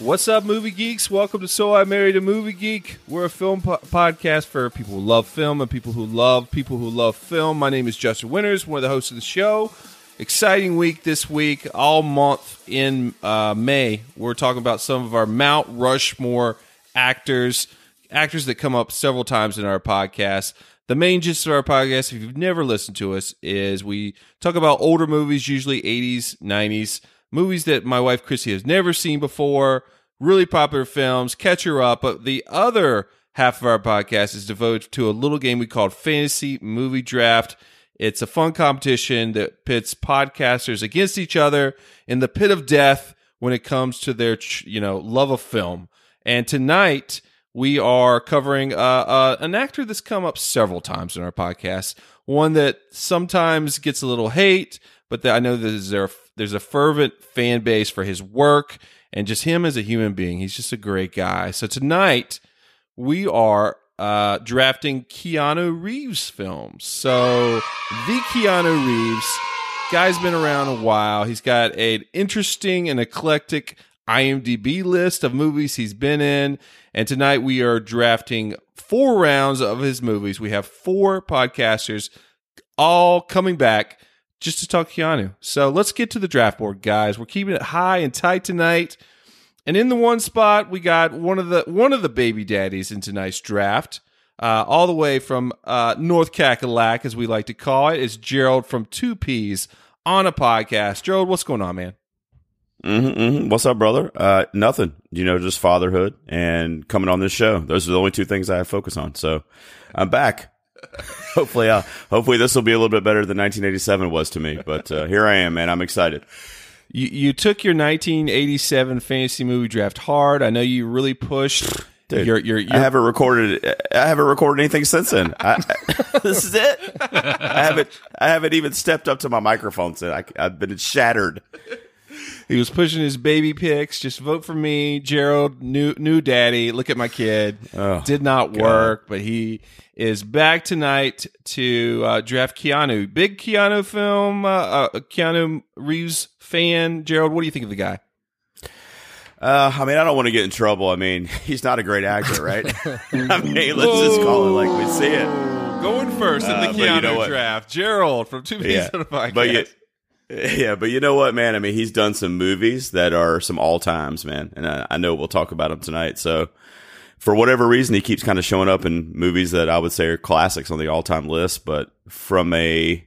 What's up, movie geeks? Welcome to So I Married a Movie Geek. We're a film po- podcast for people who love film and people who love people who love film. My name is Justin Winters, one of the hosts of the show. Exciting week this week, all month in uh, May. We're talking about some of our Mount Rushmore actors, actors that come up several times in our podcast. The main gist of our podcast, if you've never listened to us, is we talk about older movies, usually 80s, 90s movies that my wife Chrissy has never seen before, really popular films, catch her up. But the other half of our podcast is devoted to a little game we called Fantasy Movie Draft. It's a fun competition that pits podcasters against each other in the pit of death when it comes to their, you know, love of film. And tonight we are covering uh, uh, an actor that's come up several times in our podcast. One that sometimes gets a little hate, but that I know that there there's a fervent fan base for his work and just him as a human being. He's just a great guy. So tonight we are uh, drafting Keanu Reeves films. So the Keanu Reeves guy's been around a while. He's got an interesting and eclectic IMDb list of movies he's been in. And tonight we are drafting four rounds of his movies. We have four podcasters all coming back just to talk Keanu. So let's get to the draft board, guys. We're keeping it high and tight tonight. And in the one spot, we got one of the one of the baby daddies in tonight's draft. Uh, all the way from uh, North Cackalack, as we like to call it, is Gerald from Two Peas on a podcast. Gerald, what's going on, man? Mm-hmm, mm-hmm. What's up, brother? Uh, nothing. You know, just fatherhood and coming on this show. Those are the only two things I focus on. So I'm back. hopefully, uh, hopefully this will be a little bit better than 1987 was to me. But uh, here I am, man. I'm excited. You, you took your 1987 fantasy movie draft hard. I know you really pushed. Dude, you're, you're, you're, I haven't recorded. I haven't recorded anything since then. I, this is it. I haven't. I haven't even stepped up to my microphone since I, I've been shattered. He was pushing his baby pics. Just vote for me, Gerald. New new daddy. Look at my kid. Oh, Did not God. work, but he is back tonight to uh, draft Keanu. Big Keanu film. Uh, uh, Keanu Reeves fan. Gerald, what do you think of the guy? Uh, I mean, I don't want to get in trouble. I mean, he's not a great actor, right? I mean, let's Whoa. just call it like we see it. Going first in the uh, Keanu you know draft, Gerald from Two Peas yeah. on a Podcast. But you, yeah, but you know what, man? I mean, he's done some movies that are some all times, man, and I, I know we'll talk about him tonight. So, for whatever reason, he keeps kind of showing up in movies that I would say are classics on the all time list. But from a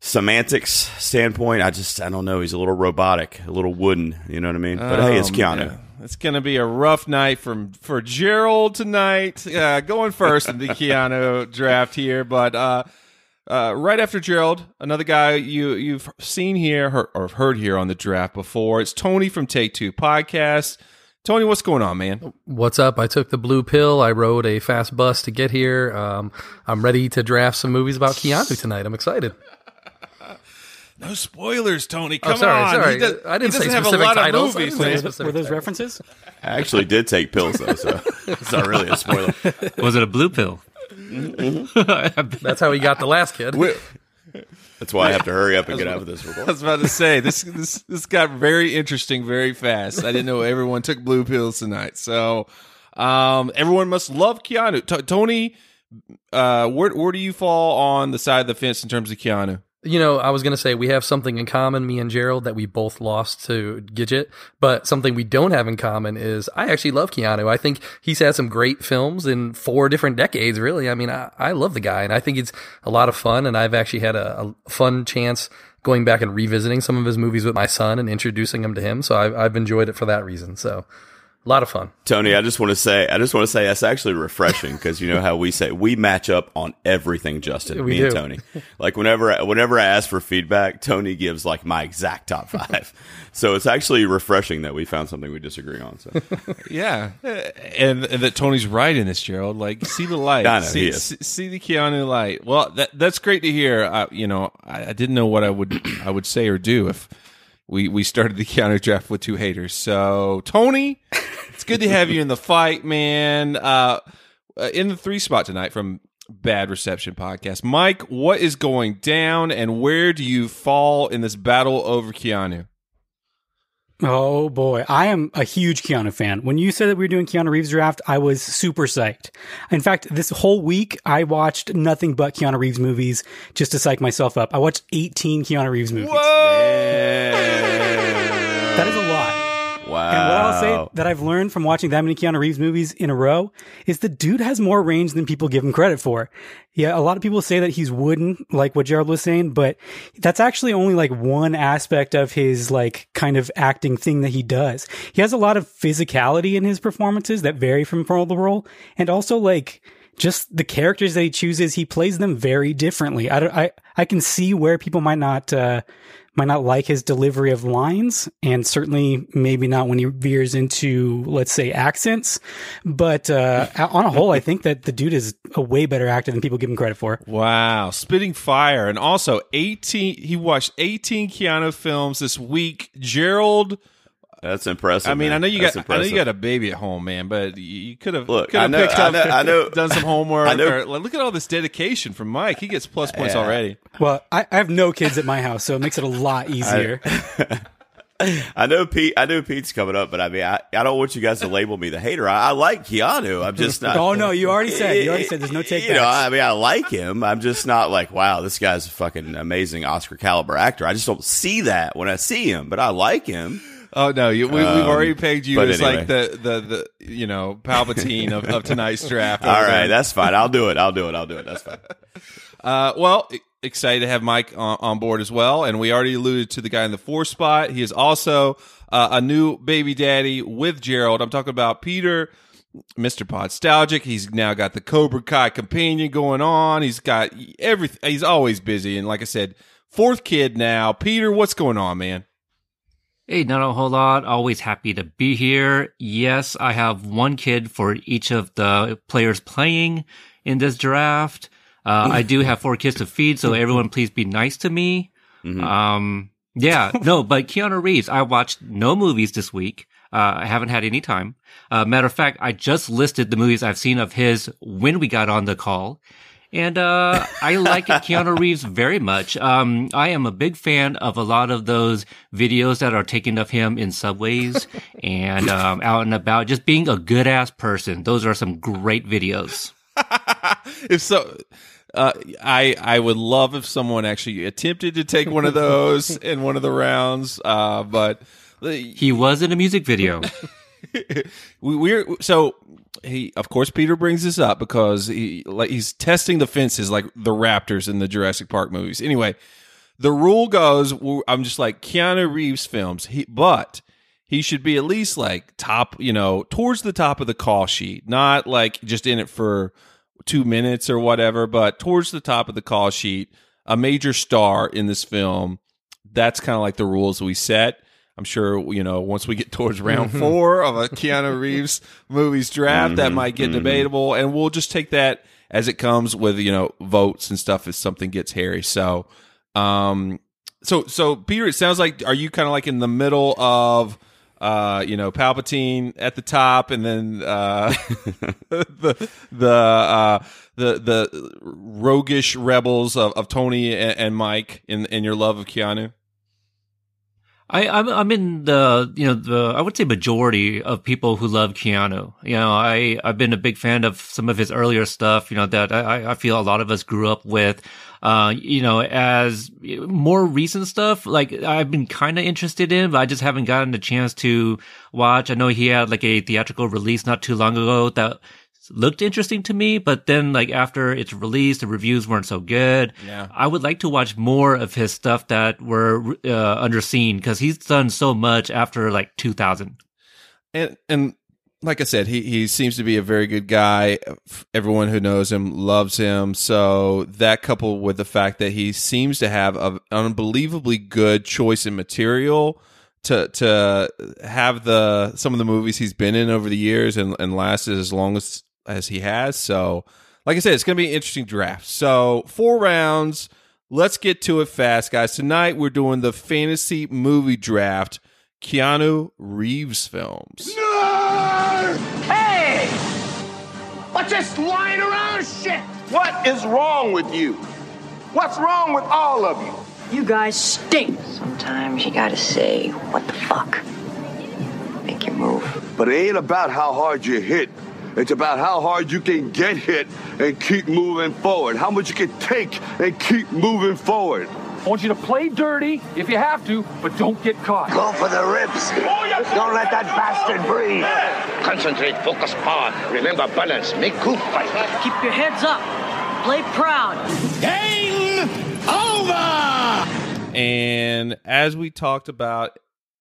semantics standpoint, I just I don't know. He's a little robotic, a little wooden. You know what I mean? But hey, it's um, Keanu. Man. It's going to be a rough night from for Gerald tonight. Uh, going first in the Keanu draft here, but uh, uh, right after Gerald, another guy you you've seen here or heard here on the draft before. It's Tony from Take Two Podcast. Tony, what's going on, man? What's up? I took the blue pill. I rode a fast bus to get here. Um, I'm ready to draft some movies about Keanu tonight. I'm excited. No spoilers, Tony. Oh, Come oh, sorry, on. Sorry, does, I didn't say have a lot titles. of movies. Were those, were those references? I actually did take pills though, so it's not really a spoiler. Was it a blue pill? Mm-hmm. That's how he got the last kid. That's why I have to hurry up and get out of this report. I was about to say this this this got very interesting very fast. I didn't know everyone took blue pills tonight. So um, everyone must love Keanu. T- Tony, uh, where where do you fall on the side of the fence in terms of Keanu? You know, I was going to say we have something in common, me and Gerald, that we both lost to Gidget. But something we don't have in common is I actually love Keanu. I think he's had some great films in four different decades, really. I mean, I, I love the guy and I think it's a lot of fun. And I've actually had a, a fun chance going back and revisiting some of his movies with my son and introducing him to him. So I've, I've enjoyed it for that reason. So A lot of fun. Tony, I just want to say, I just want to say that's actually refreshing because you know how we say we match up on everything, Justin, We me and do. Tony. Like whenever, whenever I ask for feedback, Tony gives like my exact top five. so it's actually refreshing that we found something we disagree on. So Yeah, and, and that Tony's right in this, Gerald. Like, see the light, know, see, see, see the Keanu light. Well, that that's great to hear. Uh, you know, I, I didn't know what I would I would say or do if we we started the Keanu draft with two haters. So, Tony, it's good to have you in the fight, man. Uh, uh, in the three spot tonight from Bad Reception Podcast, Mike. What is going down, and where do you fall in this battle over Keanu? Oh boy, I am a huge Keanu fan. When you said that we were doing Keanu Reeves draft, I was super psyched. In fact, this whole week I watched nothing but Keanu Reeves movies just to psych myself up. I watched 18 Keanu Reeves movies. And what I'll say that I've learned from watching that many Keanu Reeves movies in a row is the dude has more range than people give him credit for. Yeah, a lot of people say that he's wooden, like what Gerald was saying, but that's actually only like one aspect of his like kind of acting thing that he does. He has a lot of physicality in his performances that vary from role to role, and also like just the characters that he chooses, he plays them very differently. I don't, I, I can see where people might not, uh, might not like his delivery of lines and certainly maybe not when he veers into, let's say, accents. But, uh, on a whole, I think that the dude is a way better actor than people give him credit for. Wow, spitting fire, and also eighteen. He watched eighteen Keanu films this week. Gerald, That's impressive. I mean, man. I know you That's got, I know you got a baby at home, man, but you- you could have Look, could I have know- picked I up, know- I know- done some homework. I know- or- look at all this dedication from Mike. He gets plus points already. Well, I, I have no kids at my house, so it makes it a lot easier. I know Pete. I know Pete's coming up, but I mean, I, I don't want you guys to label me the hater. I, I like Keanu. I'm just not. oh no, you already said, you already said there's no take You know, I mean, I like him. I'm just not like, wow, this guy's a fucking amazing Oscar caliber actor. I just don't see that when I see him, but I like him. Oh no, you, we, we've Um, already pegged you as anyway. like the, the the you know Palpatine of, of tonight's draft. All right, that's fine. I'll do it. I'll do it. I'll do it. That's fine. Uh, well, excited to have Mike on, on board as well. And we already alluded to the guy in the four spot. He is also uh, a new baby daddy with Gerald. I'm talking about Peter, Mr. Podstalgic. He's now got the Cobra Kai companion going on. He's got everything. He's always busy. And like I said, fourth kid now. Peter, what's going on, man? Hey, not a whole lot. Always happy to be here. Yes, I have one kid for each of the players playing in this draft. Uh, I do have four kids to feed, so everyone please be nice to me. Um, yeah, no, but Keanu Reeves, I watched no movies this week. Uh, I haven't had any time. Uh, matter of fact, I just listed the movies I've seen of his when we got on the call. And, uh, I like Keanu Reeves very much. Um, I am a big fan of a lot of those videos that are taken of him in subways and, um, out and about, just being a good ass person. Those are some great videos. if so, uh, I I would love if someone actually attempted to take one of those in one of the rounds. Uh, but He was in a music video. we, we're so he of course Peter brings this up because he like he's testing the fences like the Raptors in the Jurassic Park movies. Anyway, the rule goes I'm just like Keanu Reeves films, he but he should be at least like top, you know, towards the top of the call sheet, not like just in it for 2 minutes or whatever, but towards the top of the call sheet, a major star in this film. That's kind of like the rules we set. I'm sure you know once we get towards round four of a Keanu Reeves movies draft, that might get debatable, and we'll just take that as it comes with you know votes and stuff if something gets hairy. So, um, so so Peter, it sounds like are you kind of like in the middle of uh, you know, Palpatine at the top, and then uh, the the uh, the the roguish rebels of, of Tony and, and Mike in in your love of Keanu. I, I'm I'm in the you know the I would say majority of people who love Keanu. You know, I I've been a big fan of some of his earlier stuff. You know that I I feel a lot of us grew up with. Uh, you know, as more recent stuff, like I've been kind of interested in, but I just haven't gotten the chance to watch. I know he had like a theatrical release not too long ago that looked interesting to me, but then like after it's release, the reviews weren't so good. Yeah. I would like to watch more of his stuff that were uh, underseen because he's done so much after like 2000. And and like I said, he he seems to be a very good guy. Everyone who knows him loves him. So that coupled with the fact that he seems to have an unbelievably good choice in material to to have the some of the movies he's been in over the years and, and lasted as long as as he has. So, like I said, it's going to be an interesting draft. So four rounds. Let's get to it fast, guys. Tonight we're doing the fantasy movie draft. Keanu Reeves films. Hey! What's this lying around shit? What is wrong with you? What's wrong with all of you? You guys stink. Sometimes you gotta say, what the fuck? Make your move. But it ain't about how hard you hit. It's about how hard you can get hit and keep moving forward. How much you can take and keep moving forward. I want you to play dirty if you have to, but don't get caught. Go for the ribs. Don't let that bastard breathe. Concentrate, focus, power. Remember balance. Make cool fight. Keep your heads up. Play proud. Game over! And as we talked about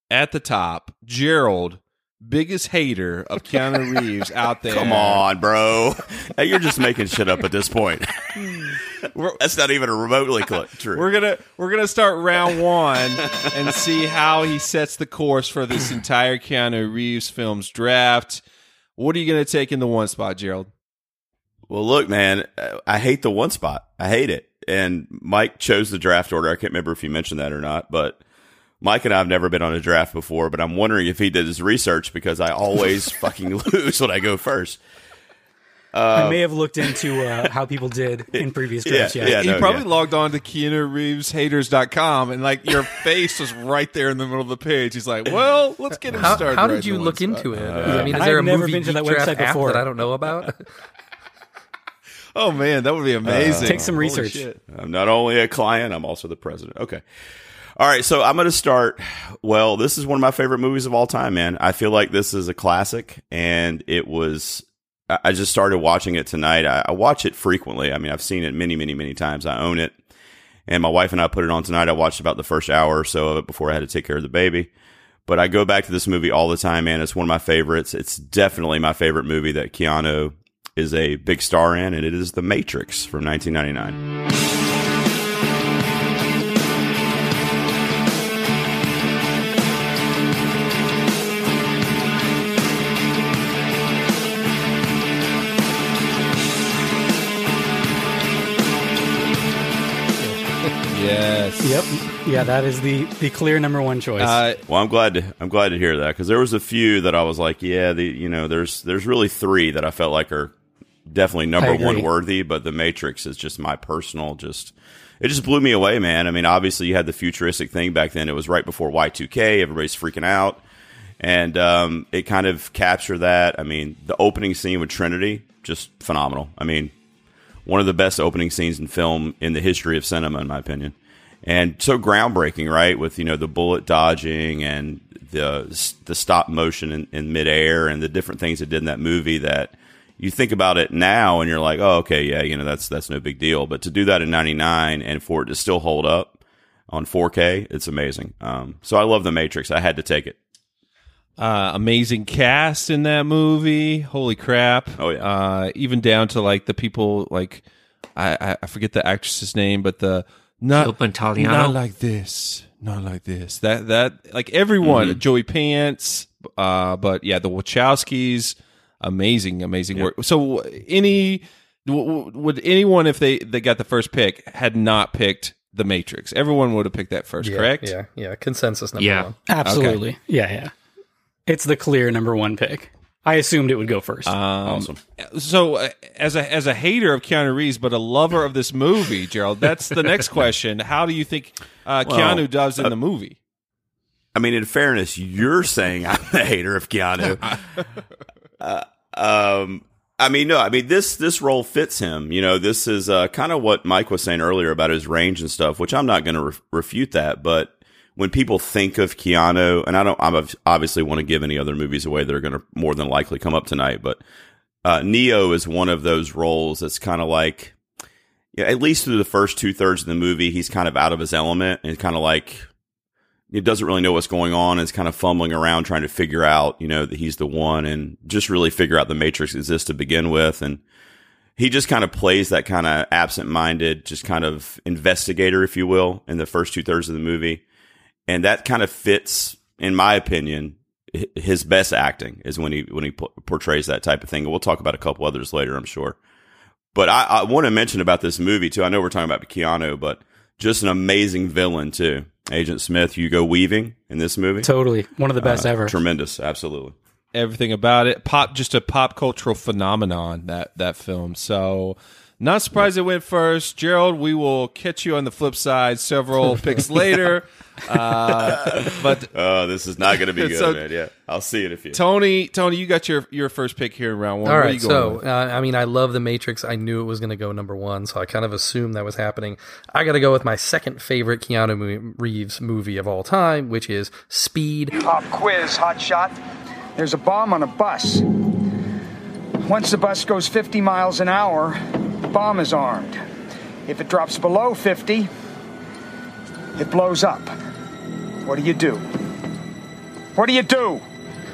at the top, Gerald biggest hater of Keanu Reeves out there. Come on, bro. Hey, you're just making shit up at this point. Hmm. That's not even a remotely true. We're gonna we're gonna start round one and see how he sets the course for this entire Keanu Reeves films draft. What are you gonna take in the one spot, Gerald? Well, look, man, I hate the one spot. I hate it. And Mike chose the draft order. I can't remember if you mentioned that or not, but Mike and I have never been on a draft before, but I'm wondering if he did his research because I always fucking lose when I go first. Uh, I may have looked into uh, how people did in previous drafts. Yeah, yeah. yeah he probably yeah. logged on to KeanuReevesHaters.com and like your face was right there in the middle of the page. He's like, "Well, let's get him how, started." How did you look spot. into it? Uh, I mean, is there a never movie been to that draft website before. that I don't know about? oh man, that would be amazing. Take some research. I'm not only a client, I'm also the president. Okay. All right, so I'm going to start. Well, this is one of my favorite movies of all time, man. I feel like this is a classic, and it was. I just started watching it tonight. I, I watch it frequently. I mean, I've seen it many, many, many times. I own it, and my wife and I put it on tonight. I watched about the first hour or so of it before I had to take care of the baby. But I go back to this movie all the time, man. It's one of my favorites. It's definitely my favorite movie that Keanu is a big star in, and it is The Matrix from 1999. Yes. Yep. Yeah, that is the the clear number one choice. Uh, well, I'm glad to I'm glad to hear that because there was a few that I was like, yeah, the you know, there's there's really three that I felt like are definitely number one worthy, but The Matrix is just my personal just. It just blew me away, man. I mean, obviously you had the futuristic thing back then. It was right before Y2K. Everybody's freaking out, and um, it kind of captured that. I mean, the opening scene with Trinity just phenomenal. I mean, one of the best opening scenes in film in the history of cinema, in my opinion and so groundbreaking, right? With you know the bullet dodging and the the stop motion in, in midair and the different things it did in that movie that you think about it now and you're like, oh, okay, yeah, you know that's that's no big deal. But to do that in '99 and for it to still hold up on 4K, it's amazing. Um, so I love The Matrix. I had to take it. Uh, amazing cast in that movie. Holy crap! Oh yeah. Uh, even down to like the people like I I forget the actress's name, but the not not like this, not like this. That that like everyone, mm-hmm. Joey Pants, uh, but yeah, the Wachowskis, amazing, amazing yeah. work. So any would anyone if they they got the first pick had not picked the Matrix, everyone would have picked that first, yeah, correct? Yeah, yeah, consensus number yeah. one. Absolutely, okay. yeah, yeah. It's the clear number one pick. I assumed it would go first. Um, awesome. So, uh, as a as a hater of Keanu Reeves, but a lover of this movie, Gerald, that's the next question. How do you think uh, well, Keanu does in uh, the movie? I mean, in fairness, you're saying I'm a hater of Keanu. Uh, um, I mean, no, I mean this this role fits him. You know, this is uh, kind of what Mike was saying earlier about his range and stuff, which I'm not going to re- refute that, but when people think of Keanu, and I don't, I obviously want to give any other movies away that are going to more than likely come up tonight, but uh, Neo is one of those roles that's kind of like, at least through the first two thirds of the movie, he's kind of out of his element and kind of like he doesn't really know what's going on and is kind of fumbling around trying to figure out, you know, that he's the one and just really figure out the Matrix exists to begin with. And he just kind of plays that kind of absent minded, just kind of investigator, if you will, in the first two thirds of the movie. And that kind of fits, in my opinion, his best acting is when he when he po- portrays that type of thing. And we'll talk about a couple others later, I'm sure. But I, I want to mention about this movie too. I know we're talking about Keanu, but just an amazing villain too. Agent Smith, Hugo Weaving in this movie. Totally. One of the best Uh, ever. Tremendous, absolutely. everything about it. Pop, just a pop cultural phenomenon that that film. So, not surprised it went first. Gerald, we will catch you on the flip side several picks later. Uh, but Oh, this is not going to be good, So- man. Yeah, I'll see it if you. Tony, Tony, you got your your first pick here in round one. All What right, so uh, I mean, I love the Matrix. I knew it was going to go number one, so I kind of assumed that was happening. I got to go with my second favorite Keanu Reeves movie of all time, which is Speed. Pop quiz, hot shot. There's a bomb on a bus. Once the bus goes 50 miles an hour, the bomb is armed. If it drops below 50, it blows up. What do you do? What do you do?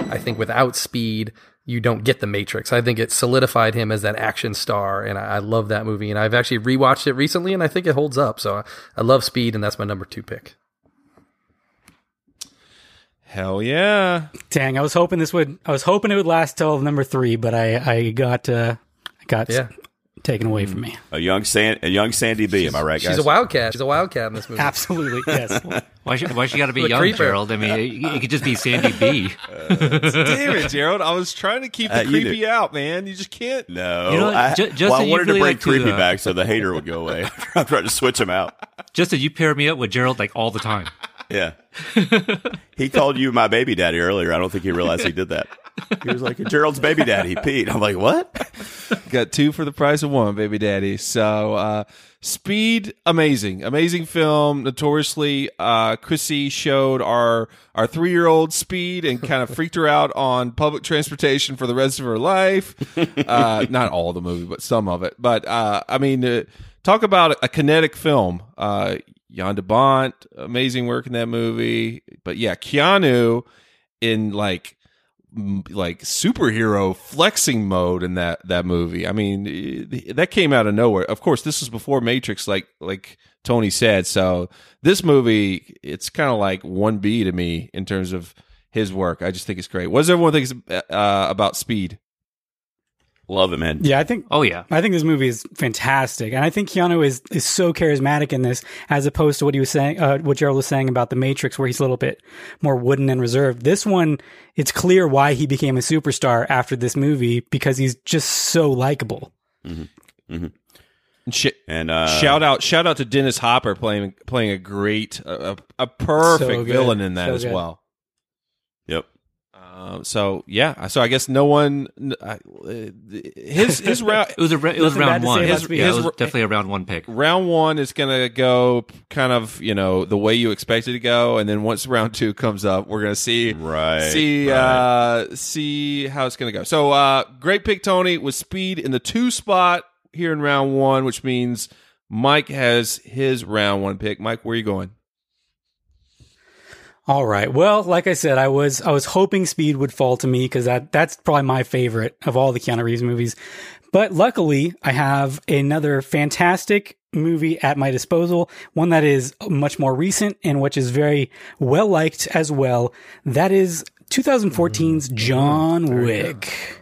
I think without Speed, you don't get the Matrix. I think it solidified him as that action star, and I, I love that movie. And I've actually rewatched it recently, and I think it holds up. So I, I love Speed, and that's my number two pick. Hell yeah! Dang, I was hoping this would. I was hoping it would last till number three, but I I got uh got Yeah. Taken away from me. A young San, a young Sandy B. Am I right, guys? She's a wildcat. She's a wildcat in this movie. Absolutely, yes. Why she, why she got to be The young, creeper. Gerald? I mean, it, it could just be Sandy B. Damn it, Gerald! I was trying to keep the Uh, you creepy do- out, man. You just can't. No, You know what, I, Ju- Justin, well, I wanted really to bring like to, creepy uh, back so the hater would go away. I'm trying to switch him out. Justin, you pair me up with Gerald like all the time. Yeah, he called you my baby daddy earlier. I don't think he realized he did that. He was like, "Gerald's baby daddy, Pete." I'm like, "What?" Got two for the price of one, baby daddy. So, uh, Speed, amazing, amazing film. Notoriously, uh, Chrissy showed our our three year old Speed and kind of freaked her out on public transportation for the rest of her life. Uh, not all the movie, but some of it. But uh, I mean, uh, talk about a kinetic film. Uh, de Bont, amazing work in that movie. But yeah, Keanu in like like superhero flexing mode in that that movie. I mean, that came out of nowhere. Of course, this was before Matrix, like like Tony said. So this movie, it's kind of like one B to me in terms of his work. I just think it's great. What does everyone think uh, about Speed? Love it, man. Yeah, I think. Oh yeah, I think this movie is fantastic, and I think Keanu is is so charismatic in this, as opposed to what he was saying, uh, what Gerald was saying about the Matrix, where he's a little bit more wooden and reserved. This one, it's clear why he became a superstar after this movie because he's just so likable. And, sh- And uh, shout out, shout out to Dennis Hopper playing playing a great, a, a perfect So villain in that So as good. well. Yep. Um, so yeah, so I guess no one uh, his his round it was a, it was round one. His, Speed. yeah, it was definitely a round one pick. round one is gonna go kind of you know the way you expect it to go, and then once round two comes up, we're gonna see Right, see right. uh see how it's gonna go. So uh great pick, Tony, with speed in the two spot here in round one, which means Mike has his round one pick. Mike, where are you going? All right. Well, like I said, I was I was hoping Speed would fall to me because that that's probably my favorite of all the Keanu Reeves movies. But luckily, I have another fantastic movie at my disposal, one that is much more recent and which is very well liked as well. That is 2014's John Wick.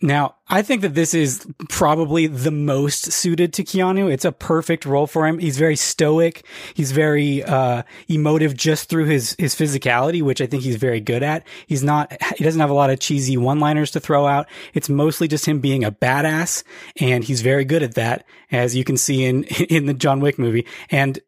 Now, I think that this is probably the most suited to Keanu. It's a perfect role for him. He's very stoic. He's very uh, emotive just through his his physicality, which I think he's very good at. He's not. He doesn't have a lot of cheesy one liners to throw out. It's mostly just him being a badass, and he's very good at that, as you can see in in the John Wick movie. And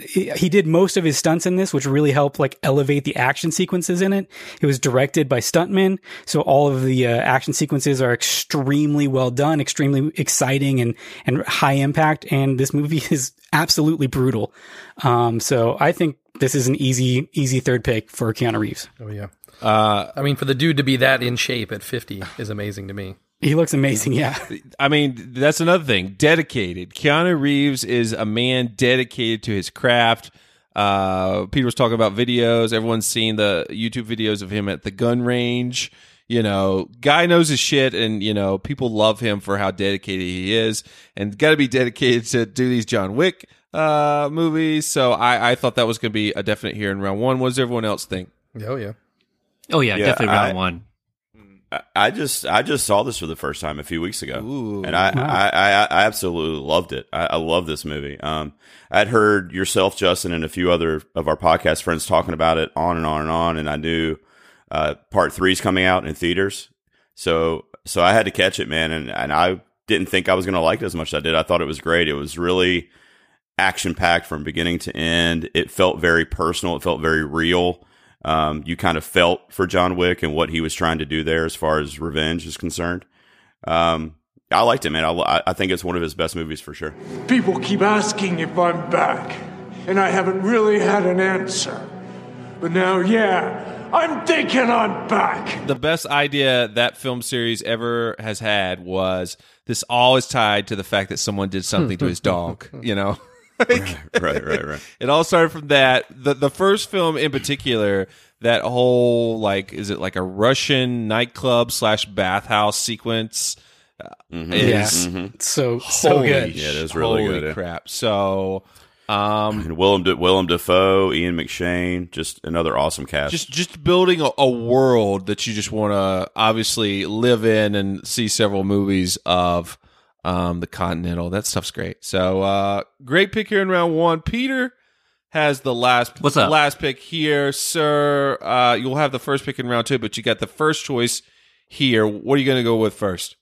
he did most of his stunts in this, which really helped like elevate the action sequences in it. It was directed by stuntmen, so all of the uh, action sequences are extremely well done, extremely exciting and and high impact. And this movie is absolutely brutal. Um, so I think this is an easy easy third pick for Keanu Reeves. Oh yeah. Uh, I mean, for the dude to be that in shape at 50 is amazing to me. He looks amazing. Yeah. I mean, that's another thing. Dedicated. Keanu Reeves is a man dedicated to his craft. Uh, Peter was talking about videos. Everyone's seen the YouTube videos of him at the gun range. You know, guy knows his shit, and you know, people love him for how dedicated he is, and got to be dedicated to do these John Wick uh movies. So I I thought that was going to be a definite here in round one. What does everyone else think? Oh yeah. Oh yeah, Yeah, definitely round I- one. I- I just I just saw this for the first time a few weeks ago, Ooh. and I, Wow. I, I I absolutely loved it. I, I love this movie. Um, I'd heard yourself, Justin, and a few other of our podcast friends talking about it on and on and on, and I knew uh, part three's coming out in theaters, so so I had to catch it, man, and and I didn't think I was going to like it as much as I did. I thought it was great. It was really action packed from beginning to end. It felt very personal. It felt very real. Um, you kind of felt for John Wick and what he was trying to do there as far as revenge is concerned. Um, I liked it, man. I, I think it's one of his best movies for sure. People keep asking if I'm back, and I haven't really had an answer. But now, yeah, I'm thinking I'm back. the best idea that film series ever has had was this all is tied to the fact that someone did something to his dog, you know? right, right, right, right. It all started from that. The the first film in particular, that whole like is it like a Russian nightclub slash bathhouse sequence Mhm. is Yeah. So so good. Yeah, it is really holy good, yeah. crap. So um And Willem De- Willem Dafoe, Ian McShane, just another awesome cast. just just building a, a world that you just want to obviously live in and see several movies of um the continental that stuff's great so uh great pick here in round one peter has the last What's up? last pick here sir uh you'll have the first pick in round two but you got the first choice here what are you gonna go with first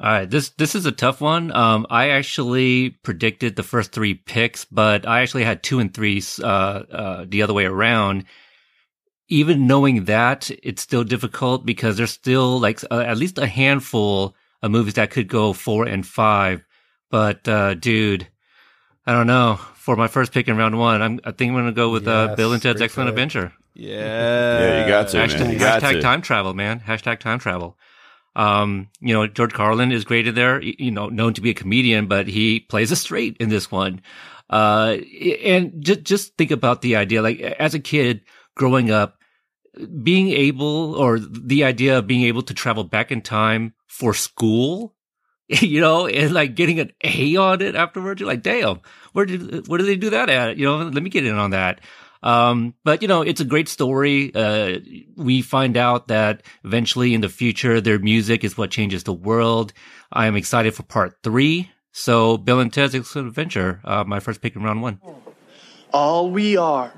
All right, this this is a tough one. Um, I actually predicted the first three picks, but I actually had two and three uh, uh, the other way around. Even knowing that, it's still difficult because there's still like uh, at least a handful of movies that could go four and five. But uh, dude, I don't know. For my first pick in round one, I'm, I think I'm going to go with uh, Bill and Ted's Excellent pick. Adventure. yeah Yeah, you got to, man. Hashtag, You got hashtag to. time travel, man. Hashtag time travel. Um, you know, George Carlin is great in there, you know, known to be a comedian, but he plays a straight in this one. Uh, and just, just think about the idea, like as a kid growing up, being able or the idea of being able to travel back in time for school, you know, and like getting an A on it afterwards. You're like, damn, where did, where did they do that at? You know, let me get in on that. Um, but you know, it's a great story. Uh, we find out that eventually in the future, their music is what changes the world. I am excited for part three. So Bill and Ted's Excellent Adventure, uh, my first pick in round one. All we are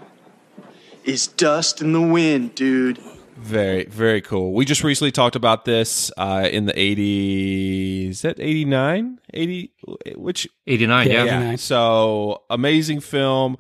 is dust in the wind, dude. Very, very cool. We just recently talked about this uh, in the 80s. Is that 89? 80? Which? 89, yeah. Yeah. 89. So, amazing film.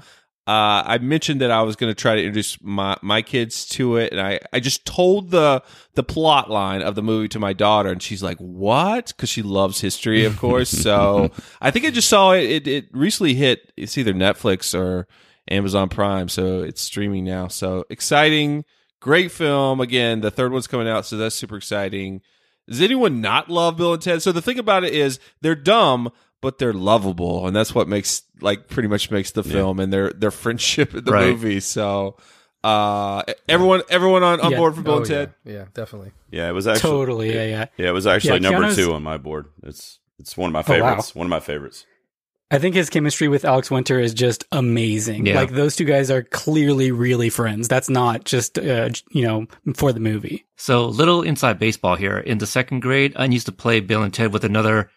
Uh, I mentioned that I was going to try to introduce my, my kids to it, and I, I just told the the plot line of the movie to my daughter, and she's like, "What?" Because she loves history, of course. so I think I just saw it, it. It recently hit. It's either Netflix or Amazon Prime, so it's streaming now. So exciting, great film. Again, the third one's coming out, so that's super exciting. Does anyone not love Bill and Ted? So the thing about it is they're dumb, but they're lovable, and that's what makes like pretty much makes the film and their their friendship in the Right. movie. So uh everyone everyone on, on Yeah. board for Bill Oh, and Ted. Yeah, yeah, definitely. yeah, it was actually Totally, yeah, yeah. Yeah, it was actually Yeah, number Keanu's- two on my board. It's it's one of my Oh, wow. favorites. One of my favorites. I think his chemistry with Alex Winter is just amazing. Yeah. Like those two guys are clearly really friends. That's not just uh, you know for the movie. So little inside baseball here. In the second grade, I used to play Bill and Ted with another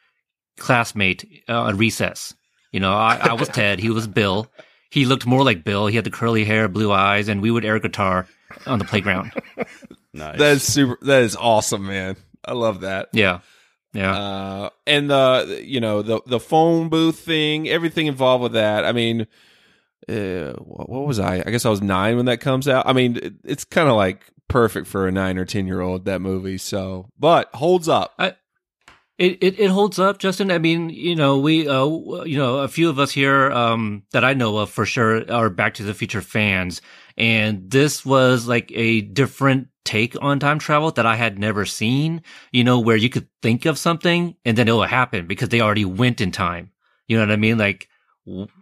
classmate uh, on recess. You know, I, I was Ted, he was Bill. He looked more like Bill. He had the curly hair, blue eyes, and we would air guitar on the playground. Nice. That is super. That is awesome, man. I love that. Yeah, yeah. Uh, and the you know the the phone booth thing, everything involved with that. I mean, uh, what, was I? I guess I was nine when that comes out. I mean, it, it's kind of like perfect for a nine or ten year old that movie. So, but holds up. It, it it holds up, Justin. I mean, you know, we, uh, you know, a few of us here, um, that I know of for sure are Back to the Future fans, and this was like a different take on time travel that I had never seen. You know, where you could think of something and then it will happen because they already went in time. You know what I mean? Like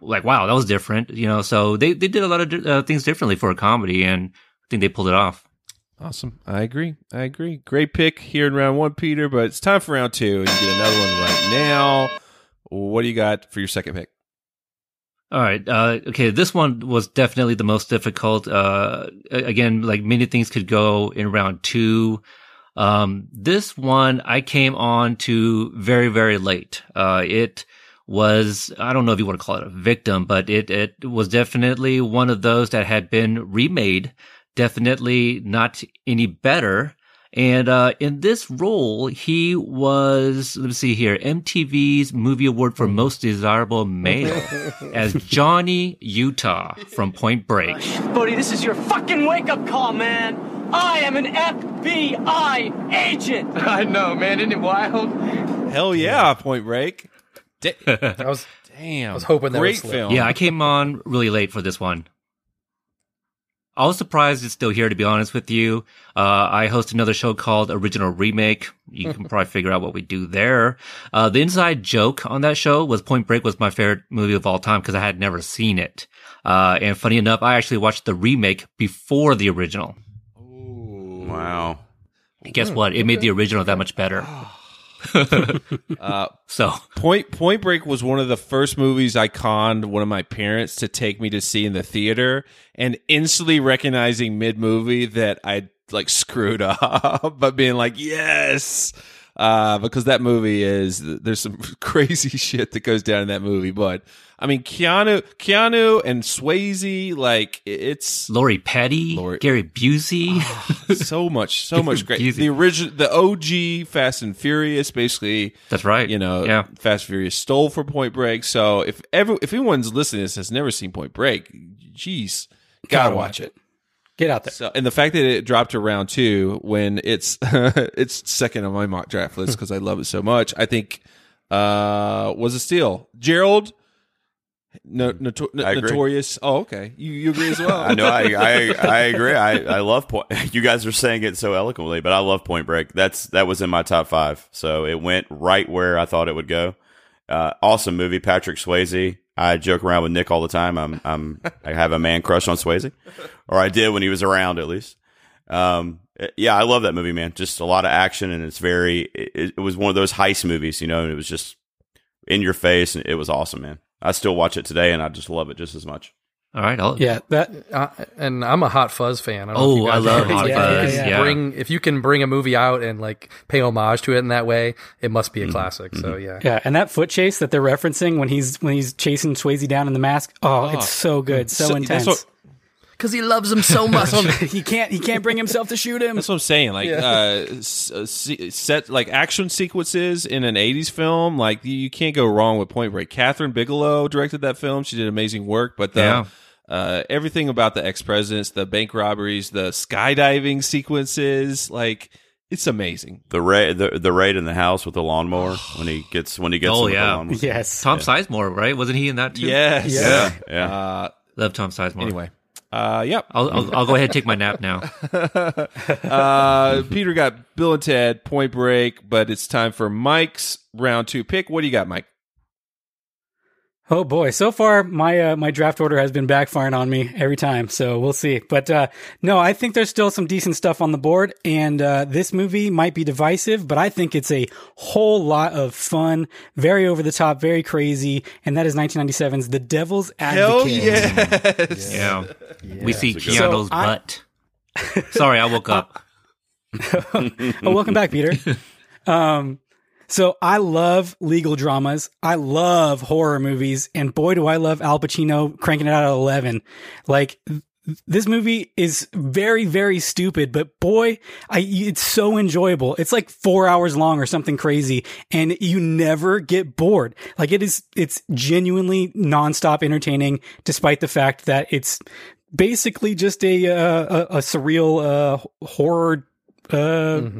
like, wow, that was different. You know, so they they did a lot of uh, things differently for a comedy, and I think they pulled it off. Awesome. I agree. I agree. Great pick here in round one, Peter, but it's time for round two. You get another one right now. What do you got for your second pick? All right. Uh, okay. This one was definitely the most difficult. Uh, again, like many things could go in round two. Um, this one I came on to very, very late. Uh, it was, I don't know if you want to call it a victim, but it, it was definitely one of those that had been remade. Definitely not any better. And uh, in this role, he was, let me see here, MTV's Movie Award for Most Desirable Male as Johnny Utah from Point Break. Buddy, this is your fucking wake up call, man. I am an FBI agent. I know, man. Isn't it wild? Hell yeah, Point Break. Da- I was Damn. I was hoping that Great would slip. film. Yeah, I came on really late for this one. I was surprised it's still here, to be honest with you. Uh, I host another show called Original Remake. You can probably figure out what we do there. Uh, the inside joke on that show was Point Break was my favorite movie of all time because I had never seen it. Uh, and funny enough, I actually watched the remake before the original. Oh, Wow. And guess what? It made the original that much better. Uh, so Point Point Break was one of the first movies I conned one of my parents to take me to see in the theater, and instantly recognizing mid movie that I like screwed up, but being like, yes. Uh, because that movie is there's some crazy shit that goes down in that movie, but I mean Keanu, Keanu and Swayze, like it's Lori Petty, Gary Busey, so much, so much great. Busey. The original, the OG Fast and Furious, basically. That's right. You know, Yeah. Fast and Furious stole from Point Break. So if ever, if anyone's listening to this has never seen Point Break, jeez, gotta, watch it. Get out there. So, and the fact that it dropped to round two when it's it's second on my mock draft list because I love it so much, I think uh was a steal. Gerald, no, noto- I notorious. Oh, okay, you you agree as well? I know. I, I I agree. I, I love point. You guys are saying it so eloquently, but I love Point Break. That's that was in my top five, so it went right where I thought it would go. Uh, awesome movie, Patrick Swayze. I joke around with Nick all the time. I'm I'm I have a man crush on Swayze, or I did when he was around at least. Um, yeah, I love that movie, man. Just a lot of action, and it's very. It, it was one of those heist movies, you know. And it was just in your face, and it was awesome, man. I still watch it today, and I just love it just as much. All right. I'll, Yeah, that Uh, and I'm a Hot Fuzz fan. I don't Oh, you I guys love know. Hot If you Fuzz, can yeah. Bring if you can bring a movie out and like pay homage to it in that way, it must Mm-hmm. be a classic. So yeah, Yeah, and that foot chase that they're referencing when he's when he's chasing Swayze down in the mask. Oh, it's so good, so, So- that's intense. what- because he loves him so much. he can't he can't bring himself to shoot him. That's what I'm saying. Like Yeah. uh, s- uh, se- set like action sequences in an '80s film. Like you, you can't go wrong with Point Break. Kathryn Bigelow directed that film. She did amazing work. But the Yeah. uh, everything about the ex presidents, the bank robberies, the skydiving sequences, like it's amazing. The raid, the, the raid in the house with the lawnmower when he gets when he gets. Oh him the yeah, lawnmower. Yes. Tom Sizemore, right? Wasn't he in that too? Yes. Yeah. Yeah. Uh, Love Tom Sizemore. anyway. Uh, yep. I'll, I'll I'll go ahead and take my nap now. uh, Peter got Bill and Ted, Point Break, but it's time for Mike's round two pick. What do you got, Mike? Oh boy, so far my uh, my draft order has been backfiring on me every time, so we'll see. But uh, no, I think there's still some decent stuff on the board, and uh, this movie might be divisive, but I think it's a whole lot of fun, very over the top, very crazy, and that is 1997's The Devil's Hell Advocate. yes. Yeah, we see That's a Keanu's So I- butt. Sorry, I woke up. oh, welcome back, Peter. Um, so I love legal dramas. I love horror movies, and boy, do I love Al Pacino cranking it out at eleven. Like this movie is very, very stupid, but boy, I it's so enjoyable. It's like four hours long or something crazy, and you never get bored. Like it is, it's genuinely nonstop entertaining, despite the fact that it's basically just a uh, a, a surreal uh, horror. Uh,